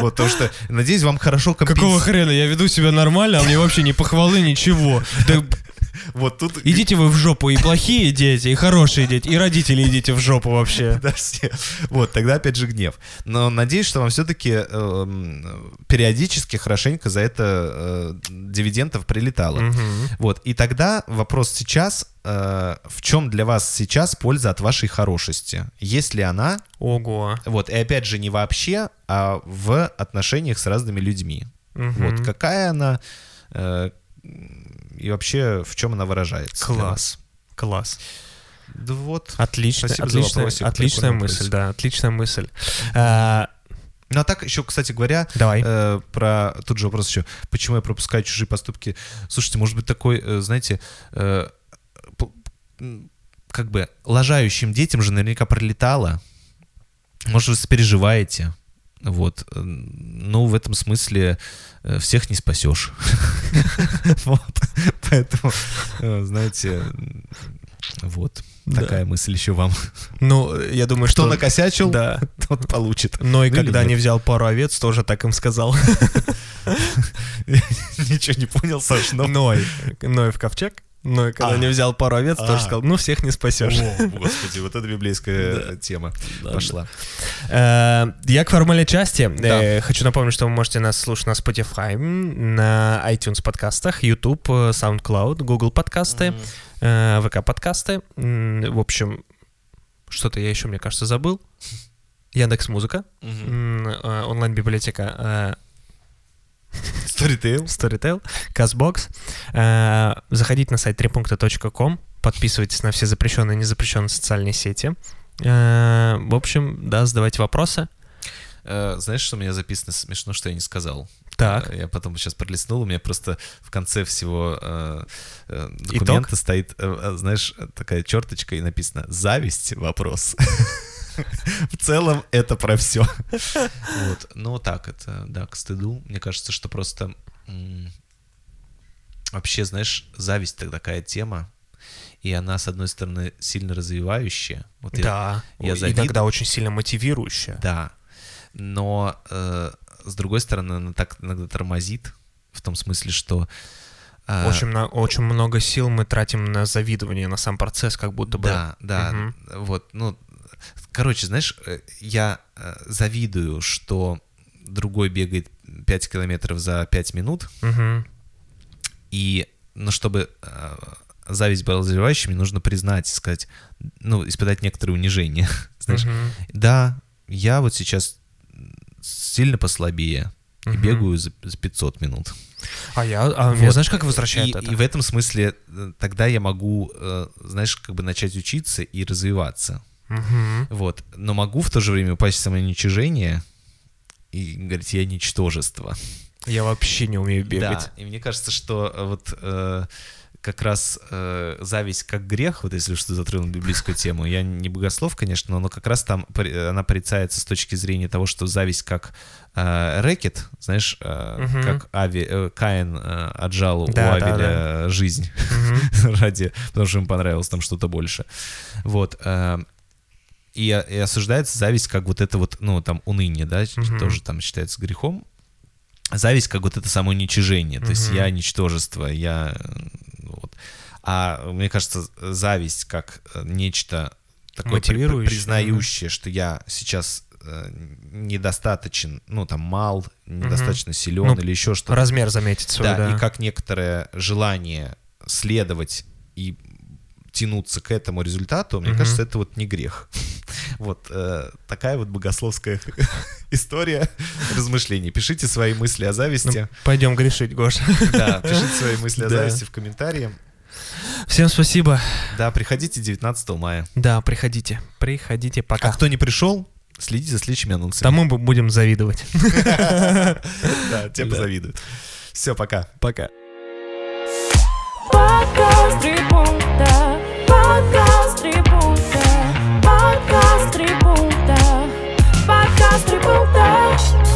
Вот, потому что, надеюсь, вам хорошо Какого компенсируют. хрена? Я веду себя нормально, а мне вообще ни похвалы, ничего. Да Вот тут... идите вы в жопу, и плохие дети, и хорошие дети, и родители идите в жопу вообще. Да, все. Вот, тогда опять же гнев. Но надеюсь, что вам все-таки периодически хорошенько за это э, дивидендов прилетало. Мгм. Вот, и тогда вопрос сейчас, э, в чем для вас сейчас польза от вашей хорошести? Есть ли она? Ого. Вот, и опять же не вообще, а в отношениях с разными людьми. Мгм. Вот, какая она э, и вообще в чем она выражается? Класс. Класс. Да вот. Отлично, Спасибо за отличная, вопросик, отличная мысль, вопрос. да, отличная мысль. А, Ну а так еще, кстати говоря, давай. э, про тут же вопрос еще, почему я пропускаю чужие поступки? Слушайте, может быть такой, э, знаете, э, как бы лажающим детям же наверняка пролетало. Может, вы сопереживаете. Вот. Ну, в этом смысле э, всех не спасешь. Вот. Поэтому, э, знаете, вот. Да. Такая мысль еще вам. Ну, я думаю, Кто что... накосячил, Да. тот получит. Но и Ну когда не взял пару овец, тоже так им сказал. Ничего не понял, Саш, но... Ной. Ной в ковчег. Ной, когда А. не взял пару овец, А. тоже сказал, ну, всех не спасешь. О, господи, вот это библейская тема пошла. Э, Я к формальной части. Да. Э, Хочу напомнить, что вы можете нас слушать на Spotify, на iTunes подкастах, YouTube, э, SoundCloud, Google подкасты, э, ВК подкасты. В общем, что-то я еще, мне кажется, забыл. Яндекс Музыка, онлайн-библиотека Storytel. Storytel, Castbox. Э, Заходите на сайт трипункта.ком, подписывайтесь на все запрещенные и незапрещенные социальные сети. Э, В общем, да, задавайте вопросы. Э, Знаешь, что у меня записано смешно, что я не сказал? Так. Я потом сейчас пролистнул, у меня просто в конце всего э, э, Итог? документа стоит, э, знаешь, такая черточка и написано «Зависть? Вопрос». В целом это про все. Вот. Ну так, это, да, к стыду. Мне кажется, что просто вообще, знаешь, зависть это такая тема, и она, с одной стороны, сильно развивающая. Вот я- Да, я и завидую. иногда очень сильно мотивирующая. да. Но э, с другой стороны, она так иногда тормозит, в том смысле, что... э, Очень, на- очень много сил мы тратим на завидование, на сам процесс, как будто бы. Да, да. Мгм. Вот, ну, короче, знаешь, э, я э, завидую, что другой бегает 5 километров за 5 минут, Мгм. и, ну, чтобы э, зависть была развивающей, мне нужно признать, сказать, ну, испытать некоторое унижение. Знаешь, Мгм. да, я вот сейчас сильно послабее и Мгм. бегаю за, за 500 минут. А я, а меня Вот. знаешь, как возвращает и, это? и в этом смысле тогда я могу, знаешь, как бы начать учиться и развиваться. Мгм. Вот. Но могу в то же время упасть в самоуничижение и говорить, я ничтожество. Я вообще не умею бегать. Да, и мне кажется, что э, вот э, как раз э, зависть как грех, вот если что затронул библейскую тему, я не богослов, конечно, но как раз там она порицается с точки зрения того, что зависть как э, рэкет, знаешь, э, Мгм. как Ави, э, Каин э, отжал Да, у да, Авеля жизнь Мгм. ради, потому что ему понравилось там что-то больше. Вот. э, И, и осуждается зависть как вот это вот, ну, там, уныние, да, Мгм. тоже там считается грехом. Зависть как вот это самоуничижение, то есть Мгм. я ничтожество, я... э, Вот. А мне кажется, зависть как э, нечто такое при- признающее, что я сейчас э, недостаточен, ну, там, мал, недостаточно силен Ну, или еще что-то. Размер заметить свой, Да, да. и как некоторое желание следовать и тянуться к этому результату, мне Мгм. кажется, это вот не грех. Вот э, такая вот богословская история размышлений. Пишите свои мысли о зависти. Пойдем грешить, Гош. Да, пишите свои мысли о Да. зависти в комментарии. Всем спасибо. Да, приходите 19 мая. Да, приходите. Приходите, пока. А кто не пришел, следите за следующими анонсами. Тому мы будем завидовать. Да, те Да. позавидуют. Все, пока. Пока. Подкаст три Подкаст «Три подкаст «Три подкаст «Три.